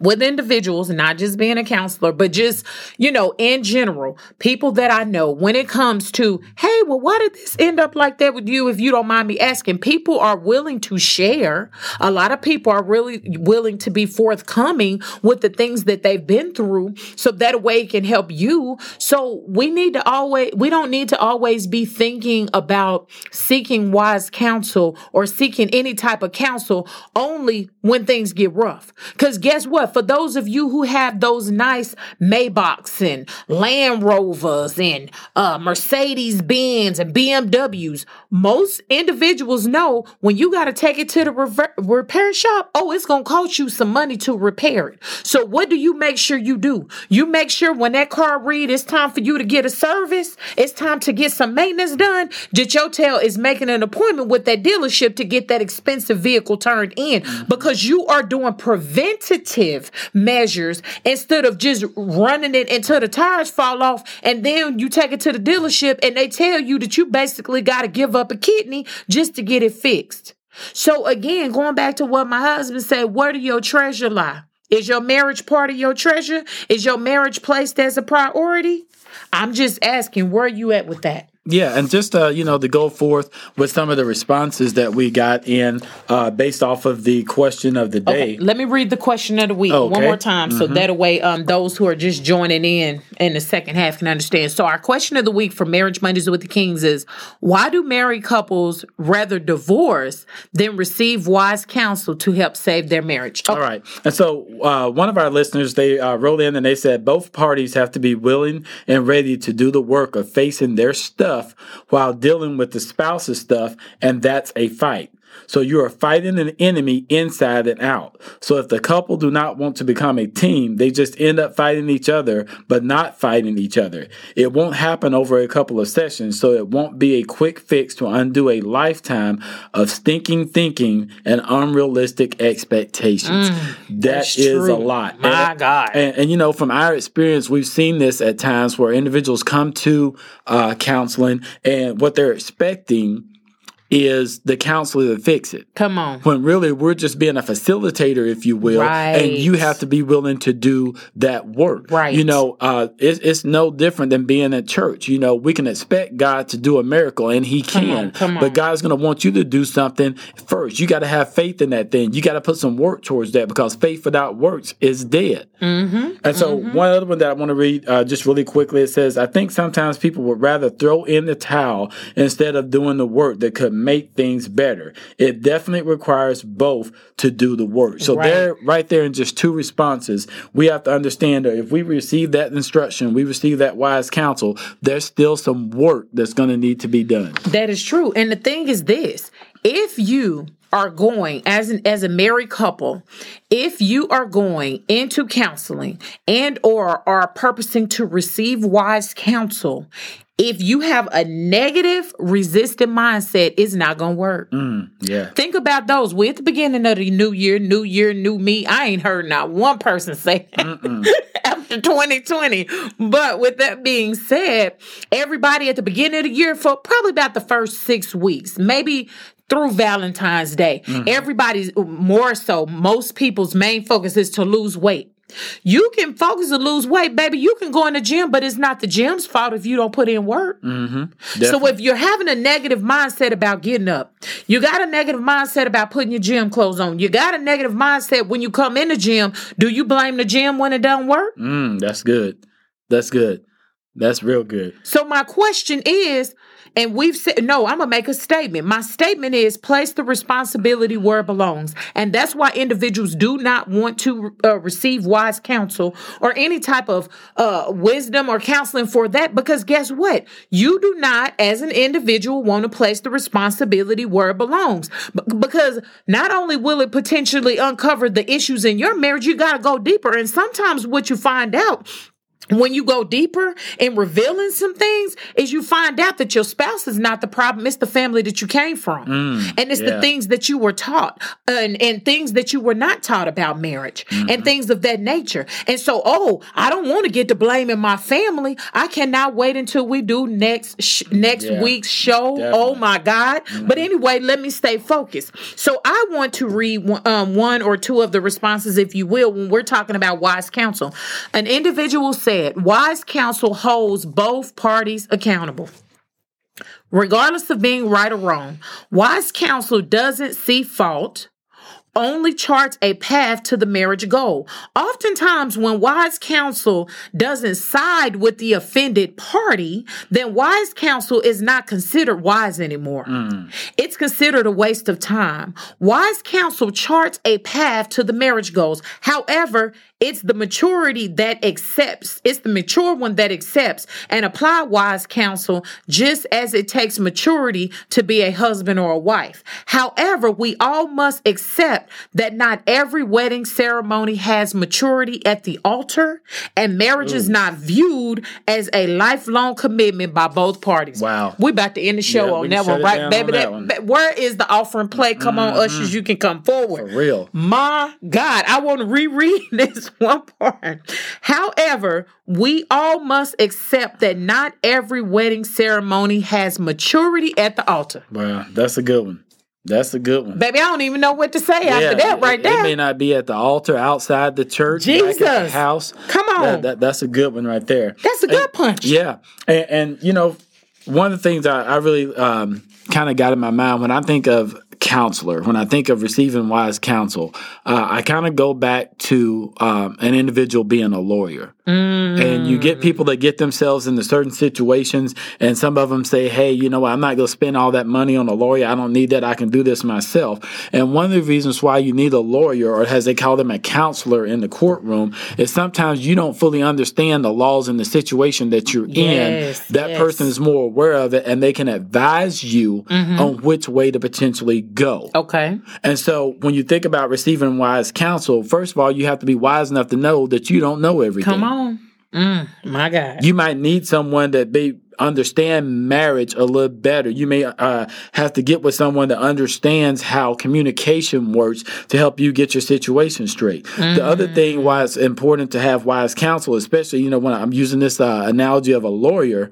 with individuals, not just being a counselor, but just, you know, in general, people that I know when it comes to, hey, well, why did this end up like that with you? If you don't mind me asking, people are willing to share. A lot of people are really willing to be forthcoming with the things that they've been through so that way it can help you. So we need to always, we don't need to always be thinking about seeking wise counsel or seeking any type of counsel only when things get rough. Cause guess what? For those of you who have those nice Maybachs and Land Rovers and uh, Mercedes Benz and BMWs, most individuals know when you got to take it to the rever- repair shop, oh, it's going to cost you some money to repair it. So what do you make sure you do? You make sure when that car read, it's time for you to get a service. It's time to get some maintenance done. Jichotel is making an appointment with that dealership to get that expensive vehicle turned in mm-hmm. because you are doing preventative measures instead of just running it until the tires fall off and then you take it to the dealership and they tell you that you basically got to give up a kidney just to get it fixed. So again, going back to what my husband said, where do your treasure lie? Is your marriage part of your treasure? Is your marriage placed as a priority? I'm just asking, where are you at with that? Yeah, and just uh, you know to go forth with some of the responses that we got in uh, based off of the question of the day. Okay, let me read the question of the week okay. one more time, mm-hmm. so that way um, those who are just joining in in the second half can understand. So our question of the week for Marriage Mondays with the Kings is: Why do married couples rather divorce than receive wise counsel to help save their marriage? Okay. All right, and so uh, one of our listeners they uh, wrote in and they said both parties have to be willing and ready to do the work of facing their stuff stuff while dealing with the spouse's stuff, and that's a fight. So you are fighting an enemy inside and out. So if the couple do not want to become a team, they just end up fighting each other, but not fighting each other. It won't happen over a couple of sessions, so it won't be a quick fix to undo a lifetime of stinking thinking and unrealistic expectations. Mm, that is true. a lot. My and, God. And, and, you know, from our experience, we've seen this at times where individuals come to uh, counseling and what they're expecting is the counselor to fix it. Come on. When really we're just being a facilitator, if you will, right. and you have to be willing to do that work. Right. You know, uh, it's, it's no different than being at church. You know, we can expect God to do a miracle, and He can, come on, come on. but God's going to want you to do something first. You got to have faith in that thing. You got to put some work towards that because faith without works is dead. Mm-hmm. And so, mm-hmm. one other one that I want to read uh, just really quickly it says, I think sometimes people would rather throw in the towel instead of doing the work that could make things better. It definitely requires both to do the work. So right. there, right there in just two responses, we have to understand that if we receive that instruction, we receive that wise counsel, there's still some work that's going to need to be done. That is true. And the thing is this, if you are going as an as a married couple if you are going into counseling and or are purposing to receive wise counsel if you have a negative, resistant mindset, it's not gonna work. Mm, yeah. Think about those. We at the beginning of the new year, new year, new me. I ain't heard not one person say after 2020. But with that being said, everybody at the beginning of the year for probably about the first six weeks, maybe through Valentine's Day. Mm-hmm. Everybody's more so, most people's main focus is to lose weight. You can focus and lose weight, baby. You can go in the gym, but it's not the gym's fault if you don't put in work. Mm-hmm. So if you're having a negative mindset about getting up, you got a negative mindset about putting your gym clothes on. You got a negative mindset when you come in the gym. Do you blame the gym when it doesn't work? Mm, that's good. That's good. That's real good. So my question is, And we've said, no, I'm going to make a statement. My statement is place the responsibility where it belongs. And that's why individuals do not want to uh, receive wise counsel or any type of uh, wisdom or counseling for that. Because guess what? You do not, as an individual, want to place the responsibility where it belongs. B- because not only will it potentially uncover the issues in your marriage, you got to go deeper. And sometimes what you find out when you go deeper in revealing some things is you find out that your spouse is not the problem it's the family that you came from. Mm, and it's yeah. the things that you were taught and, and things that you were not taught about marriage Mm-hmm. and things of that nature. And so oh i don't want to get to blaming my family. I cannot wait until we do next sh- next Yeah, week's show. Definitely. oh my god. But anyway let me stay focused. So i want to read one- um, one or two of the responses if you will when we're talking about wise counsel. An individual said wise counsel holds both parties accountable regardless of being right or wrong wise counsel doesn't see fault only charts a path to the marriage goal. Oftentimes, when wise counsel doesn't side with the offended party, then wise counsel is not considered wise anymore. Mm. It's considered a waste of time. Wise counsel charts a path to the marriage goals. However, it's the maturity that accepts, it's the mature one that accepts and apply wise counsel just as it takes maturity to be a husband or a wife. However, we all must accept that not every wedding ceremony has maturity at the altar and marriage is not viewed as a lifelong commitment by both parties. Wow. We about to end the show Yeah, on that one, right, baby? on that That- where is the offering plate? Come on, mm-hmm. ushers, you can come forward. For real. My God, I want to reread this one part. However, we all must accept that not every wedding ceremony has maturity at the altar. Wow, that's a good one. That's a good one. Baby, I don't even know what to say after that right it, there. It may not be at the altar outside the church, at the Jesus. house. Come on. That, that- that's a good one right there. That's a good punch. Yeah, and, and you know, one of the things I, I really um, kind of got in my mind when I think of counselor, when I think of receiving wise counsel, uh, I kind of go back to um, an individual being a lawyer. And you get people that get themselves into certain situations, and some of them say, Hey, you know what? I'm not going to spend all that money on a lawyer. I don't need that. I can do this myself. And one of the reasons why you need a lawyer, or as they call them, a counselor in the courtroom, is sometimes you don't fully understand the laws and the situation that you're Yes, in. That yes. person is more aware of it, and they can advise you Mm-hmm. on which way to potentially go. Okay. And so when you think about receiving wise counsel, first of all, you have to be wise enough to know that you don't know everything. Come on. Mm, my God. You might need someone that may understand marriage a little better. You may uh, have to get with someone that understands how communication works to help you get your situation straight. The other thing why it's important to have wise counsel, especially, you know, when I'm using this uh, analogy of a lawyer,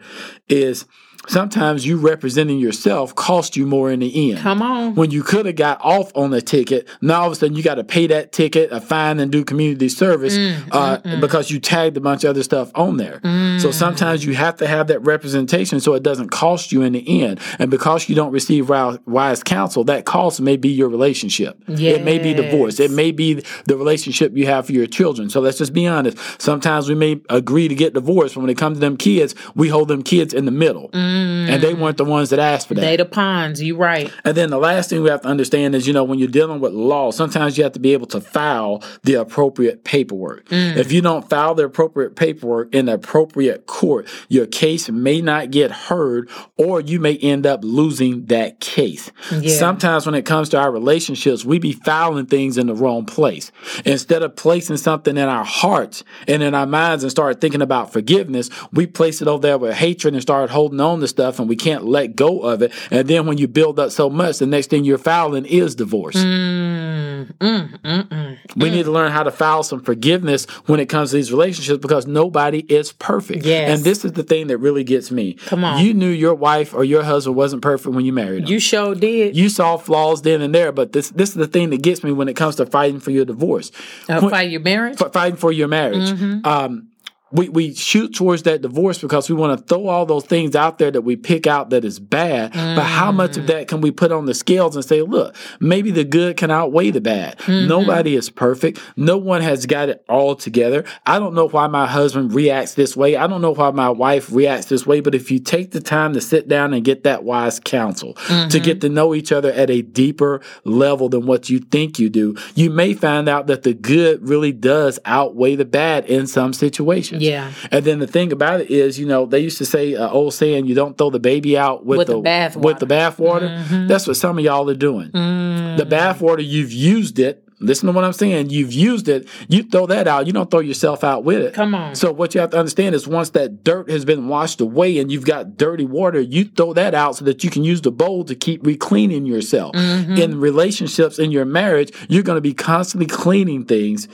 is sometimes you representing yourself cost you more in the end Come on. when you could have got off on a ticket. Now all of a sudden you got to pay that ticket, a fine, and do community service mm, uh, mm, mm. because you tagged a bunch of other stuff on there. So sometimes you have to have that representation so it doesn't cost you in the end. And because you don't receive wise counsel, that cost may be your relationship. It may be divorce. It may be the relationship you have for your children. So let's just be honest. Sometimes we may agree to get divorced, but when it comes to them kids, we hold them kids in the middle. Mm-hmm. And they weren't the ones that asked for that. Data ponds, you right. And then the last thing we have to understand is, you know, when you're dealing with law, sometimes you have to be able to file the appropriate paperwork. Mm. If you don't file the appropriate paperwork in the appropriate court, your case may not get heard or you may end up losing that case. Yeah. Sometimes when it comes to our relationships, we be filing things in the wrong place. Instead of placing something in our hearts and in our minds and start thinking about forgiveness, we place it over there with hatred and start holding on to stuff and we can't let go of it. And then when you build up so much, the next thing you're filing is divorce. Mm, mm, mm, mm. We need to learn how to file some forgiveness when it comes to these relationships because nobody is perfect. Yes. And this is the thing that really gets me. Come on. You knew your wife or your husband wasn't perfect when you married him. You sure did. You saw flaws then and there, but this this is the thing that gets me when it comes to fighting for your divorce, Uh, When- fight your marriage. f- fighting for your marriage. Mm-hmm. Um, we, we shoot towards that divorce because we want to throw all those things out there that we pick out that is bad. But how much of mm. that can we put on the scales and say, look, maybe the good can outweigh the bad? Mm-hmm. Nobody is perfect. No one has got it all together. I don't know why my husband reacts this way. I don't know why my wife reacts this way. But if you take the time to sit down and get that wise counsel, to mm-hmm. get to know each other at a deeper level than what you think you do, you may find out that the good really does outweigh the bad in some situations. Yeah. And then the thing about it is, you know, they used to say, uh, old saying, you don't throw the baby out with, With the the, bath with the bath water. Mm-hmm. That's what some of y'all are doing. Mm. The bath water, you've used it. Listen to what I'm saying. You've used it. You throw that out. You don't throw yourself out with it. Come on. So what you have to understand is once that dirt has been washed away and you've got dirty water, you throw that out so that you can use the bowl to keep re-cleaning yourself. Mm-hmm. In relationships, in your marriage, you're going to be constantly cleaning things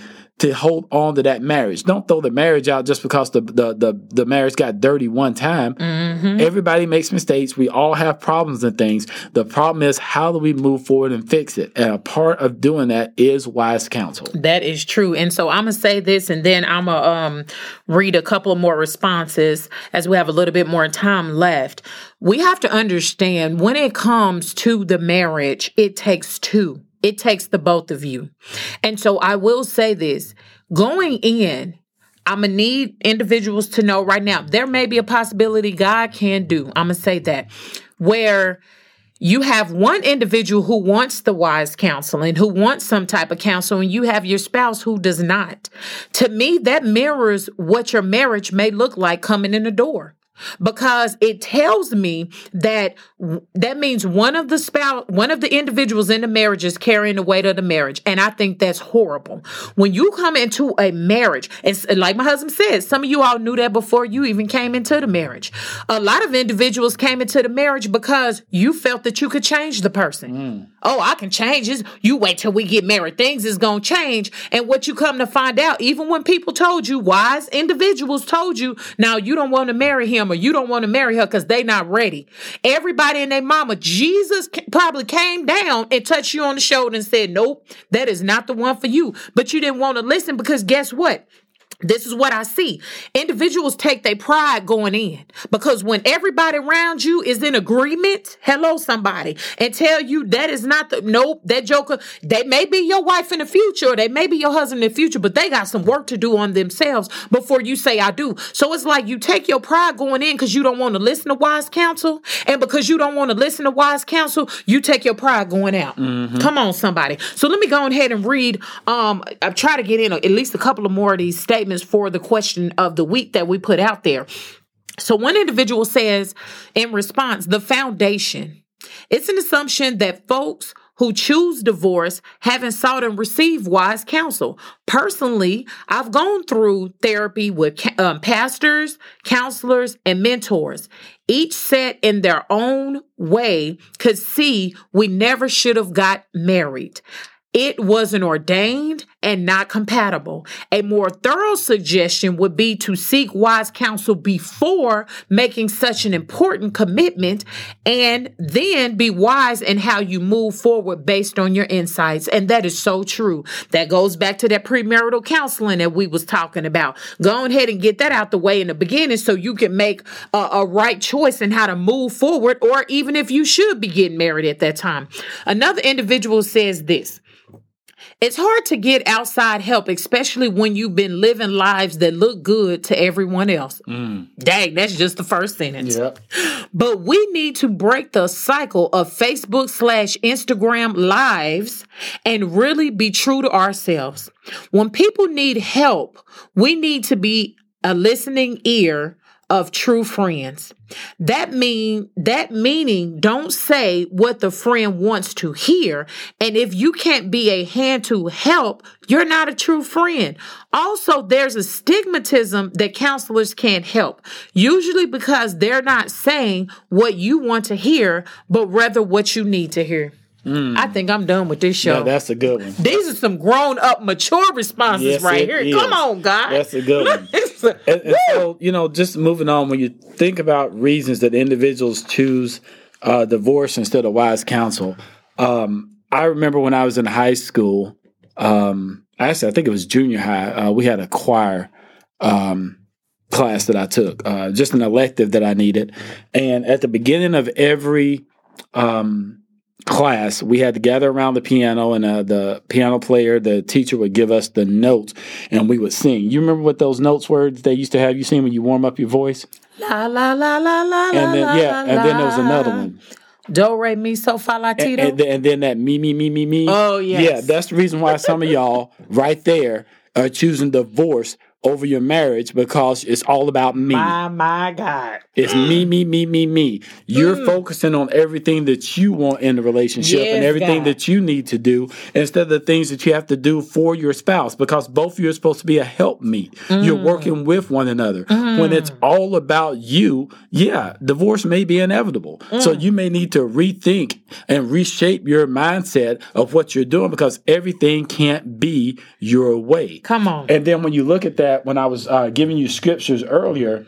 to hold on to that marriage. Don't throw the marriage out just because the the the, the marriage got dirty one time. Mm-hmm. Everybody makes mistakes. We all have problems and things. The problem is how do we move forward and fix it? And a part of doing that is wise counsel. That is true. And so I'm going to say this and then I'm going to um, read a couple of more responses as we have a little bit more time left. We have to understand when it comes to the marriage, it takes two. It takes the both of you. And so I will say this going in, I'm going to need individuals to know right now, there may be a possibility God can do. I'm going to say that where you have one individual who wants the wise counseling, who wants some type of counsel, and you have your spouse who does not. To me, that mirrors what your marriage may look like coming in the door. Because it tells me that that means one of the spouse, one of the individuals in the marriage is carrying the weight of the marriage. And I think that's horrible. When you come into a marriage, and like my husband said, some of you all knew that before you even came into the marriage. A lot of individuals came into the marriage because you felt that you could change the person. Mm. Oh, I can change this. You wait till we get married. Things is going to change. And what you come to find out, even when people told you, wise individuals told you, now you don't want to marry him or you don't want to marry her because they not ready. Everybody and their mama, Jesus probably came down and touched you on the shoulder and said, nope, that is not the one for you. But you didn't want to listen because guess what? This is what I see. Individuals take their pride going in because when everybody around you is in agreement, hello, somebody, and tell you that is not the, nope, that joker, they may be your wife in the future, or they may be your husband in the future, but they got some work to do on themselves before you say, I do. So it's like you take your pride going in because you don't want to listen to wise counsel. And because you don't want to listen to wise counsel, you take your pride going out. Come on, somebody. So let me go ahead and read. Um, I've tried to get in at least a couple of more of these statements for the question of the week that we put out there. So one individual says in response, the foundation. It's an assumption that folks who choose divorce haven't sought and received wise counsel. Personally, I've gone through therapy with um, pastors, counselors, and mentors. Each set in their own way could see we never should have got married. It wasn't ordained and not compatible. A more thorough suggestion would be to seek wise counsel before making such an important commitment and then be wise in how you move forward based on your insights. And that is so true. That goes back to that premarital counseling that we was talking about. Go ahead and get that out the way in the beginning so you can make a, a right choice in how to move forward or even if you should be getting married at that time. Another individual says this. It's hard to get outside help, especially when you've been living lives that look good to everyone else. Mm. Dang, that's just the first sentence. Yep. But we need to break the cycle of Facebook slash Instagram lives and really be true to ourselves. When people need help, we need to be a listening ear of true friends. That mean that meaning don't say what the friend wants to hear. And if you can't be a hand to help, you're not a true friend. Also, there's a stigmatism that counselors can't help, usually because they're not saying what you want to hear, but rather what you need to hear. I think I'm done with this show. Yeah, that's a good one. These are some grown up, mature responses Yes, right here. is. Come on, guys. That's a good one. And, and so, you know, just moving on, when you think about reasons that individuals choose uh, divorce instead of wise counsel, um, I remember when I was in high school, um, actually, I think it was junior high, uh, we had a choir. Um, class that I took, uh, just an elective that I needed. And at the beginning of every um, class, we had to gather around the piano, and uh, the piano player, the teacher, would give us the notes, and we would sing. You remember what those notes were that they used to have you sing when you warm up your voice? La la la la la And then la, yeah, la, and then there was another one. Do re mi so fa la ti do. and, then, and then that me me me me me. Oh, yes. yeah. That's the reason why some of y'all right there are choosing divorce over your marriage because it's all about me. My my God. It's me me me me me. You're focusing on everything that you want in the relationship and everything God. that you need to do instead of the things that you have to do for your spouse because both of you are supposed to be a helpmeet. You're Mm. working with one another. When it's all about you, yeah, divorce may be inevitable. Mm. So you may need to rethink and reshape your mindset of what you're doing because everything can't be your way. Come on. And then when you look at that, when I was uh, giving you scriptures earlier,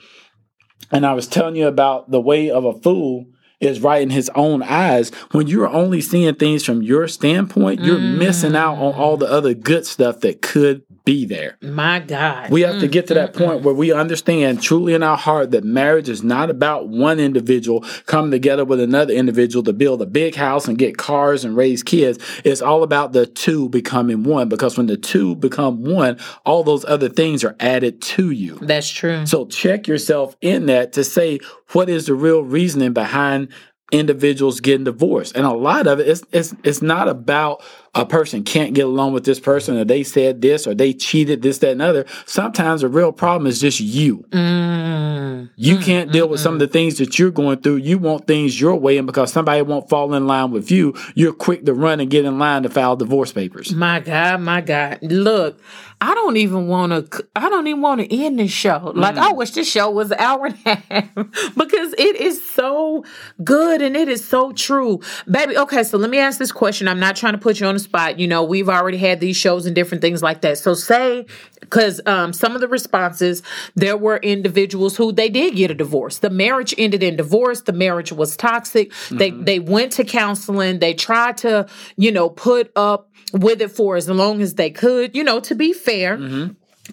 and I was telling you about the way of a fool is right in his own eyes, when you're only seeing things from your standpoint, you're missing out on all the other good stuff that could be there. My God. We have to mm, get to mm, that mm. point where we understand truly in our heart that marriage is not about one individual coming together with another individual to build a big house and get cars and raise kids. It's all about the two becoming one because when the two become one, all those other things are added to you. That's true. So check yourself in that to say what is the real reasoning behind individuals getting divorced. And a lot of it is it's, it's not about a person can't get along with this person or they said this or they cheated this, that, and other. Sometimes the real problem is just you. Mm. You can't deal with some of the things that you're going through. You want things your way, and because somebody won't fall in line with you, you're quick to run and get in line to file divorce papers. My God, my God. Look, I don't even want to, I don't even want to end this show. Like, I mm. wish this show was an hour and a half because it is so good and it is so true. Baby, okay, so let me ask this question. I'm not trying to put you on the spot. You know, we've already had these shows and different things like that. So say, because um, some of the responses, there were individuals who they did get a divorce. The marriage ended in divorce. The marriage was toxic. They they went to counseling. They tried to, you know, put up with it for as long as they could, you know, to be fair.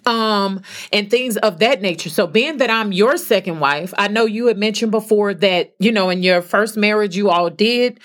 Um, and things of that nature. So, being that I'm your second wife, I know you had mentioned before that, you know, in your first marriage, you all did,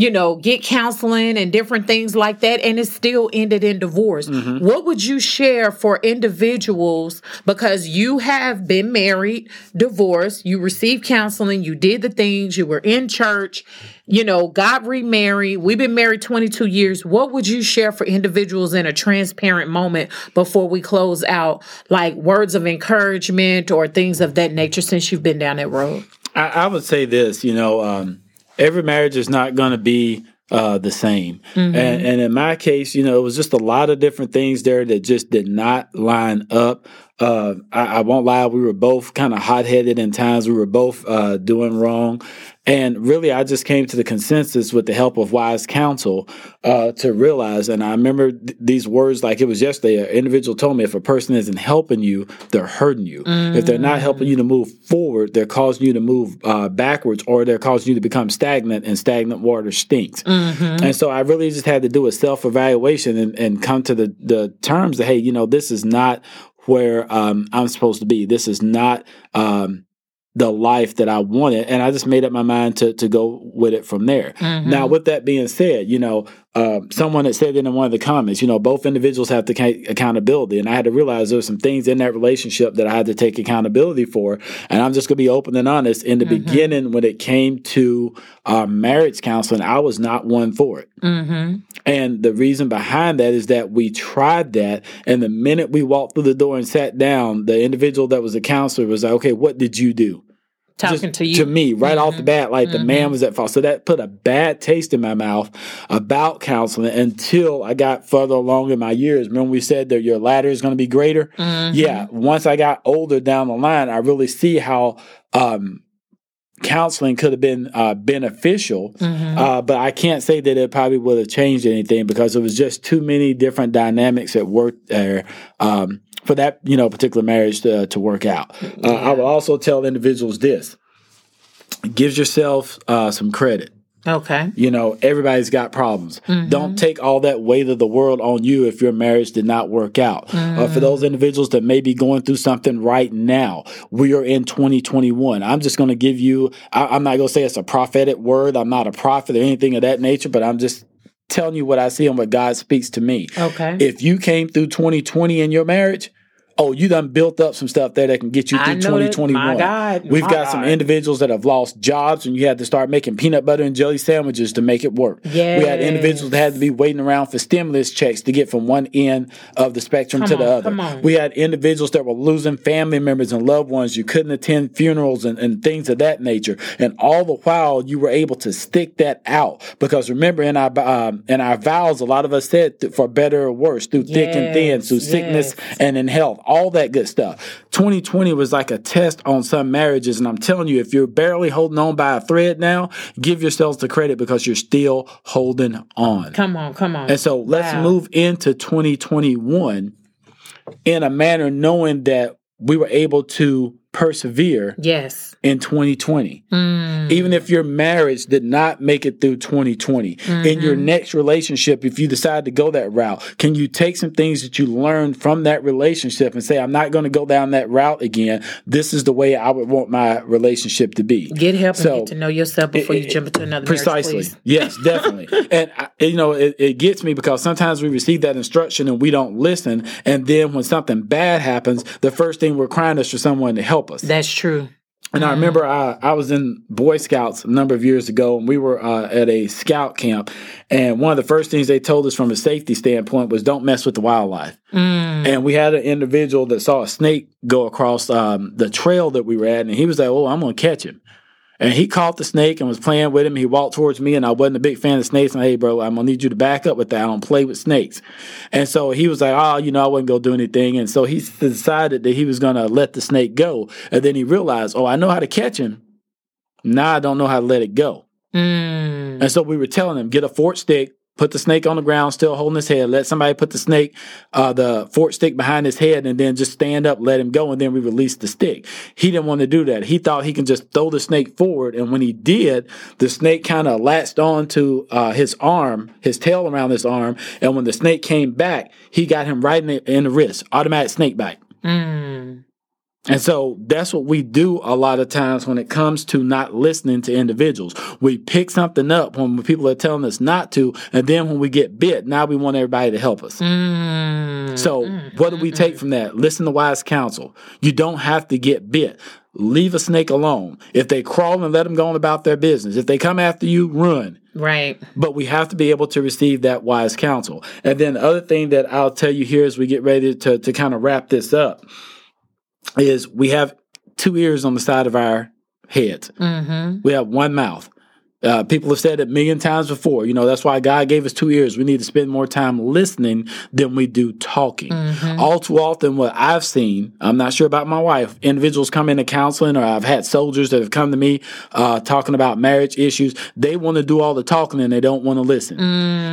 you know, get counseling and different things like that, and it still ended in divorce. What would you share for individuals because you have been married, divorced, you received counseling, you did the things, you were in church, you know, got remarried. We've been married 22 years. What would you share for individuals in a transparent moment before we close out, like words of encouragement or things of that nature since you've been down that road? I, I would say this, you know, um, every marriage is not going to be uh, the same. And, and in my case, you know, it was just a lot of different things there that just did not line up. Uh, I, I won't lie, we were both kind of hot headed in times. We were both uh, doing wrong. And really, I just came to the consensus with the help of wise counsel uh, to realize. And I remember th- these words like it was yesterday. An individual told me if a person isn't helping you, they're hurting you. If they're not helping you to move forward, they're causing you to move uh, backwards or they're causing you to become stagnant, and stagnant water stinks. And so I really just had to do a self evaluation and, and come to the, the terms that, hey, you know, this is not where um, I'm supposed to be. This is not. Um, the life that I wanted, and I just made up my mind to to go with it from there. Now, with that being said, you know, uh, someone had said it in one of the comments, you know, both individuals have to take accountability, and I had to realize there's some things in that relationship that I had to take accountability for, and I'm just gonna be open and honest. In the beginning, when it came to uh, marriage counseling, I was not one for it. Mm-hmm. And the reason behind that is that we tried that. And the minute we walked through the door and sat down, the individual that was a counselor was like, okay, what did you do? Talking to you. To me, right off the bat, like the man was at fault. So that put a bad taste in my mouth about counseling until I got further along in my years. Remember, we said that your ladder is going to be greater? Yeah. Once I got older down the line, I really see how. Um, counseling could have been uh, beneficial, uh, but I can't say that it probably would have changed anything because it was just too many different dynamics at work there um, for that you know particular marriage to, to work out. Uh, I will also tell individuals this: gives yourself uh, some credit. Okay. You know, everybody's got problems. Don't take all that weight of the world on you if your marriage did not work out. Or for those individuals that may be going through something right now, we are in 2021. I'm just going to give you, I, I'm not going to say it's a prophetic word. I'm not a prophet or anything of that nature, but I'm just telling you what I see and what God speaks to me. Okay. If you came through 2020 in your marriage, oh, you done built up some stuff there that can get you through 2021. God. We've got some individuals that have lost jobs and you had to start making peanut butter and jelly sandwiches to make it work. We had individuals that had to be waiting around for stimulus checks to get from one end of the spectrum Come to the other. come on. We had individuals that were losing family members and loved ones. You couldn't attend funerals and, and things of that nature. And all the while you were able to stick that out. Because remember in our um, in our vows, a lot of us said for better or worse, through thick and thin, Yes, through sickness yes. and in health, all that good stuff. 2020 was like a test on some marriages. And I'm telling you, if you're barely holding on by a thread now, give yourselves the credit because you're still holding on. Come on, come on. And so let's Wow. move into 2021 in a manner knowing that we were able to persevere Yes. in 2020. Mm. Even if your marriage did not make it through 2020, in Mm-hmm. your next relationship, if you decide to go that route, can you take some things that you learned from that relationship and say, I'm not going to go down that route again? This is the way I would want my relationship to be. Get help and get to know yourself before you it- jump into another Precisely. marriage. Yes, definitely. and I, you know, it, it gets me because sometimes we receive that instruction and we don't listen. And then when something bad happens, the first thing we're crying is for someone to help us. That's true. And I remember I, I was in Boy Scouts a number of years ago, and we were uh, at a scout camp. And one of the first things they told us from a safety standpoint was don't mess with the wildlife. Mm. And we had an individual that saw a snake go across um, the trail that we were at, and he was like, "Oh, I'm going to catch him." And he caught the snake and was playing with him. He walked towards me, and I wasn't a big fan of snakes. And hey, bro, I'm gonna need you to back up with that. I don't play with snakes. And so he was like, "Oh, you know, I wouldn't gonna do anything." And so he decided that he was gonna let the snake go. And then he realized, "Oh, I know how to catch him. Now I don't know how to let it go." Mm. And so we were telling him, get a fork stick, put the snake on the ground, still holding his head, let somebody put the snake, uh, the fork stick behind his head, and then just stand up, let him go, and then we release the stick. He didn't want to do that. He thought he can just throw the snake forward, and when he did, the snake kind of latched onto uh, his arm, his tail around his arm, and when the snake came back, he got him right in the, in the wrist, automatic snake bite. Mm. And so that's what we do a lot of times when it comes to not listening to individuals. We pick something up when people are telling us not to, and then when we get bit, now we want everybody to help us. Mm. So what do we take from that? Listen to wise counsel. You don't have to get bit. Leave a snake alone. If they crawl and let them go on about their business. If they come after you, run. Right. But we have to be able to receive that wise counsel. And then the other thing that I'll tell you here as we get ready to, to kind of wrap this up is we have two ears on the side of our heads. Mm-hmm. We have one mouth. Uh, people have said it a million times before. You know, that's why God gave us two ears. We need to spend more time listening than we do talking. All too often, what I've seen, I'm not sure about my wife, individuals come into counseling, or I've had soldiers that have come to me uh, talking about marriage issues. They want to do all the talking and they don't want to listen.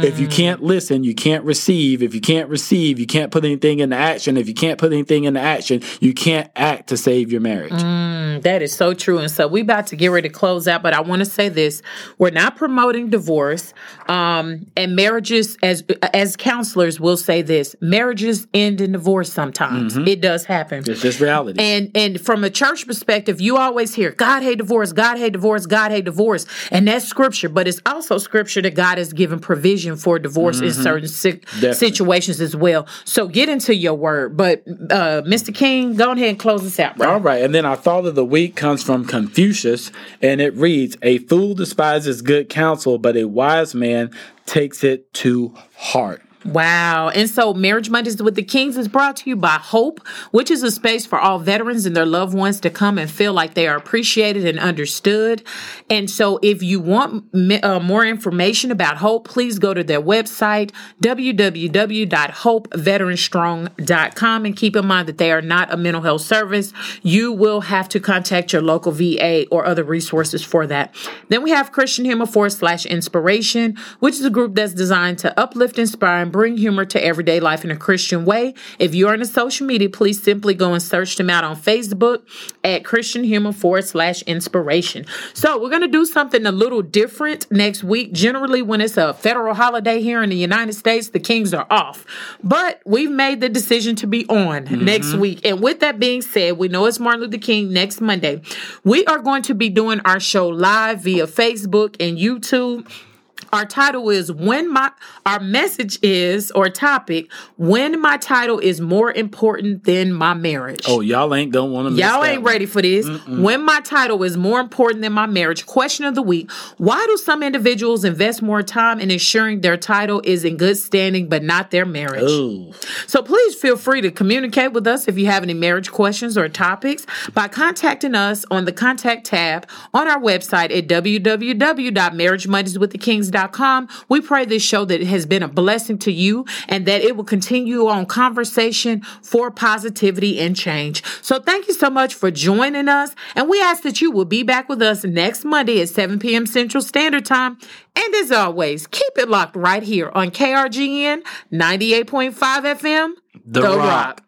If you can't listen, you can't receive. If you can't receive, you can't put anything into action. If you can't put anything into action, you can't act to save your marriage. Mm, that is so true. And so we about to get ready to close out, but I want to say this. We're not promoting divorce. Um, and marriages as as counselors will say this. Marriages end in divorce sometimes. It does happen. It's just reality. And and from a church perspective, you always hear God hate divorce, God hate divorce, God hate divorce, and that's scripture. But it's also scripture that God has given provision for divorce in certain si- situations as well. So get into your word. But uh, Mr. King, go ahead and close this out, bro. All right, and then our thought of the week comes from Confucius, and it reads A fool despises good counsel, but a wise man takes it to heart. Wow. And so Marriage Mondays with the Kings is brought to you by Hope, which is a space for all veterans and their loved ones to come and feel like they are appreciated and understood. And so if you want uh, more information about Hope, please go to their website, www.hopeveteranstrong.com. And keep in mind that they are not a mental health service. You will have to contact your local VA or other resources for that. Then we have Christian Humor forward slash inspiration, which is a group that's designed to uplift, inspire, and bring humor to everyday life in a Christian way. If you're in a social media, please simply go and search them out on Facebook at Christian Humor forward slash inspiration. So we're going to do something a little different next week. Generally, when it's a federal holiday here in the United States, the Kings are off. But we've made the decision to be on mm-hmm. next week. And with that being said, we know it's Martin Luther King next Monday. We are going to be doing our show live via Facebook and YouTube our title is when my our message is or topic when my title is more important than my marriage. Oh, y'all ain't gonna want to. Y'all ain't one. ready for this. Mm-mm. When my title is more important than my marriage. Question of the week: Why do some individuals invest more time in ensuring their title is in good standing, but not their marriage? Ooh. So please feel free to communicate with us if you have any marriage questions or topics by contacting us on the contact tab on our website at www.marriagemondayswiththekings.com we pray this show that it has been a blessing to you and that it will continue on conversation for positivity and change. So thank you so much for joining us. And we ask that you will be back with us next Monday at 7 p.m. Central Standard Time. And as always, keep it locked right here on KRGN 98.5 FM. The, the Rock. Rock.